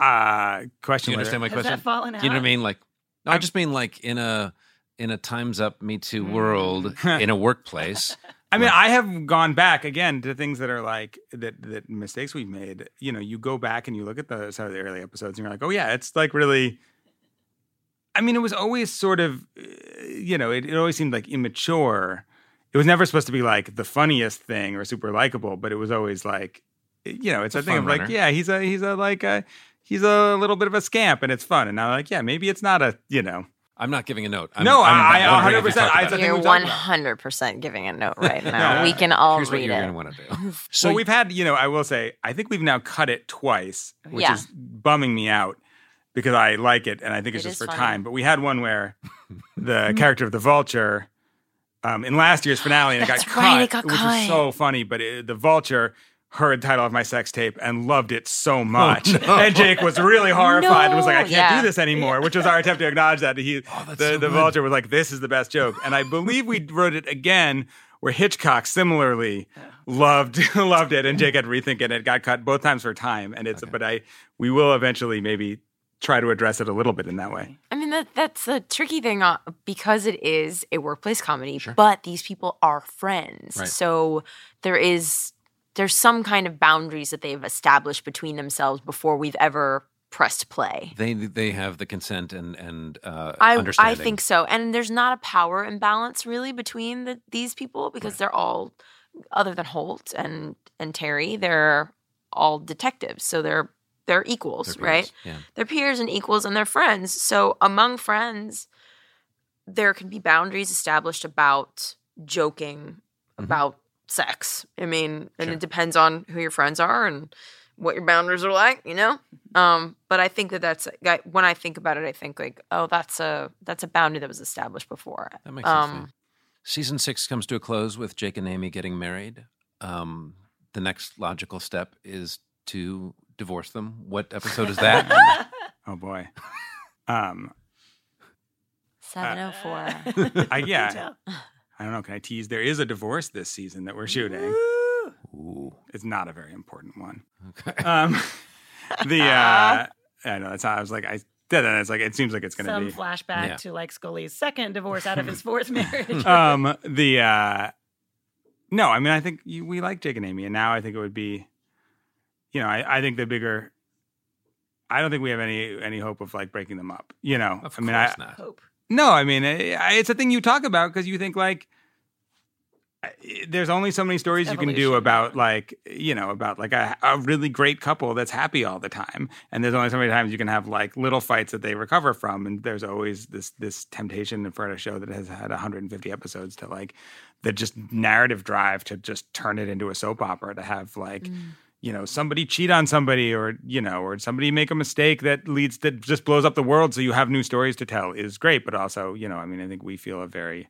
uh do question you whether- understand my Has question? that fallen Do you know what I mean? Like, no, I just mean like in a in a Times Up Me Too world in a workplace. I mean, I have gone back again to things that are like that that mistakes we've made. You know, you go back and you look at the some of the early episodes, and you're like, oh yeah, it's like really. I mean, it was always sort of, uh, you know, it, it always seemed like immature. It was never supposed to be like the funniest thing or super likable, but it was always like, you know, it's a a thing of like, yeah, he's a he's a like a he's a little bit of a scamp, and it's fun. And I'm like, yeah, maybe it's not a, you know, I'm not giving a note. I'm, No, I'm I- I- wondering if you 100%, talked I- about I it. think You're we talked one about- hundred percent giving a note right now. we can all Here's what read you're it. going to want to do. So we've had, you know, I will say, I think we've now cut it twice, which Yeah. is bumming me out because I like it and I think it's It just for funny. time. But we had one where the character of the vulture um, in last year's finale and it got That's cut, it got which cut. was so funny. But it, the vulture heard the title of my sex tape and loved it so much. And Jake was really horrified and was like, I can't yeah. do this anymore, which was our attempt to acknowledge that. He, Oh, the, the vulture was like, this is the best joke. And I believe we wrote it again where Hitchcock similarly loved loved it and Jake had to rethink it. It got cut both times for time. And it's, but I, we will eventually maybe try to address it a little bit in that way. I mean, that that's the tricky thing uh, because it is a workplace comedy, but these people are friends. Right. So there is there's some kind of boundaries that they've established between themselves before we've ever pressed play. They they have the consent and and uh, I I think so, and there's not a power imbalance really between the, these people because they're all other than Holt and and Terry, they're all detectives, so they're they're equals, They're right? yeah. They're peers and equals, and they're friends. So among friends, there can be boundaries established about joking about sex. I mean, and it depends on who your friends are and what your boundaries are like, you know. Um, but I think that that's I- when I think about it, I think like, oh, that's a that's a boundary that was established before. That makes um, yeah. Season six comes to a close with Jake and Amy getting married. Um, the next logical step is to divorce them. What episode is that? oh boy. Um, Seven oh four. I, yeah. I don't know. Can I tease? There is a divorce this season that we're shooting. It's not a very important one. Okay. Um, the uh, I know that's how I was like I said that. It's like it seems like it's going to be Some be flashback Yeah. to like Scully's second divorce out of his fourth marriage. um the uh no i mean i think you, we like jake and amy and now i think it would be you know i, I think the bigger i don't think we have any any hope of like breaking them up you know Of i mean course i not. Hope. No i mean eh, I- it's a thing you talk about because you think like there's only so many stories you can do about like you know about like a, a really great couple that's happy all the time. And there's only so many times you can have like little fights that they recover from. And there's always this this temptation for a show that has had 150 episodes to like the just narrative drive to just turn it into a soap opera to have like mm. You know somebody cheat on somebody or you know or somebody make a mistake that leads that just blows up the world so you have new stories to tell is great but also you know i mean i think we feel a very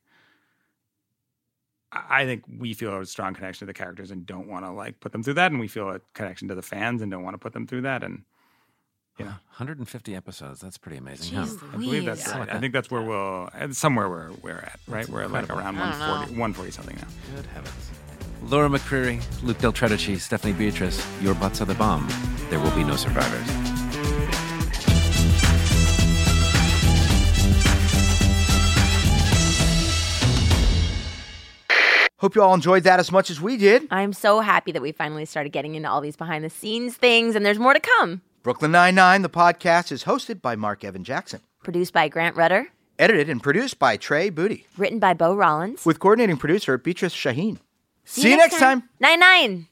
I I think we feel a strong connection to the characters and don't want to like put them through that, and we feel a connection to the fans and don't want to put them through that. And you know, 150 episodes. That's pretty amazing. huh? I believe that's Louise. right. I think that's where we'll it's somewhere where we're at, right? We're at like around 140, 140 something now. Good heavens. Laura McCreary, Luke Del Tredici, Stephanie Beatriz, your butts are the bomb. There will be no survivors. Hope you all enjoyed that as much as we did. I'm so happy that we finally started getting into all these behind the scenes things, and there's more to come. Brooklyn Nine-Nine, the podcast, is hosted by Marc Evan Jackson. Produced by Grant Rudder, Edited and produced by Trey Booty. written by Bo Rollins. With coordinating producer Beatrice Shaheen. See, you next time. Nine nine.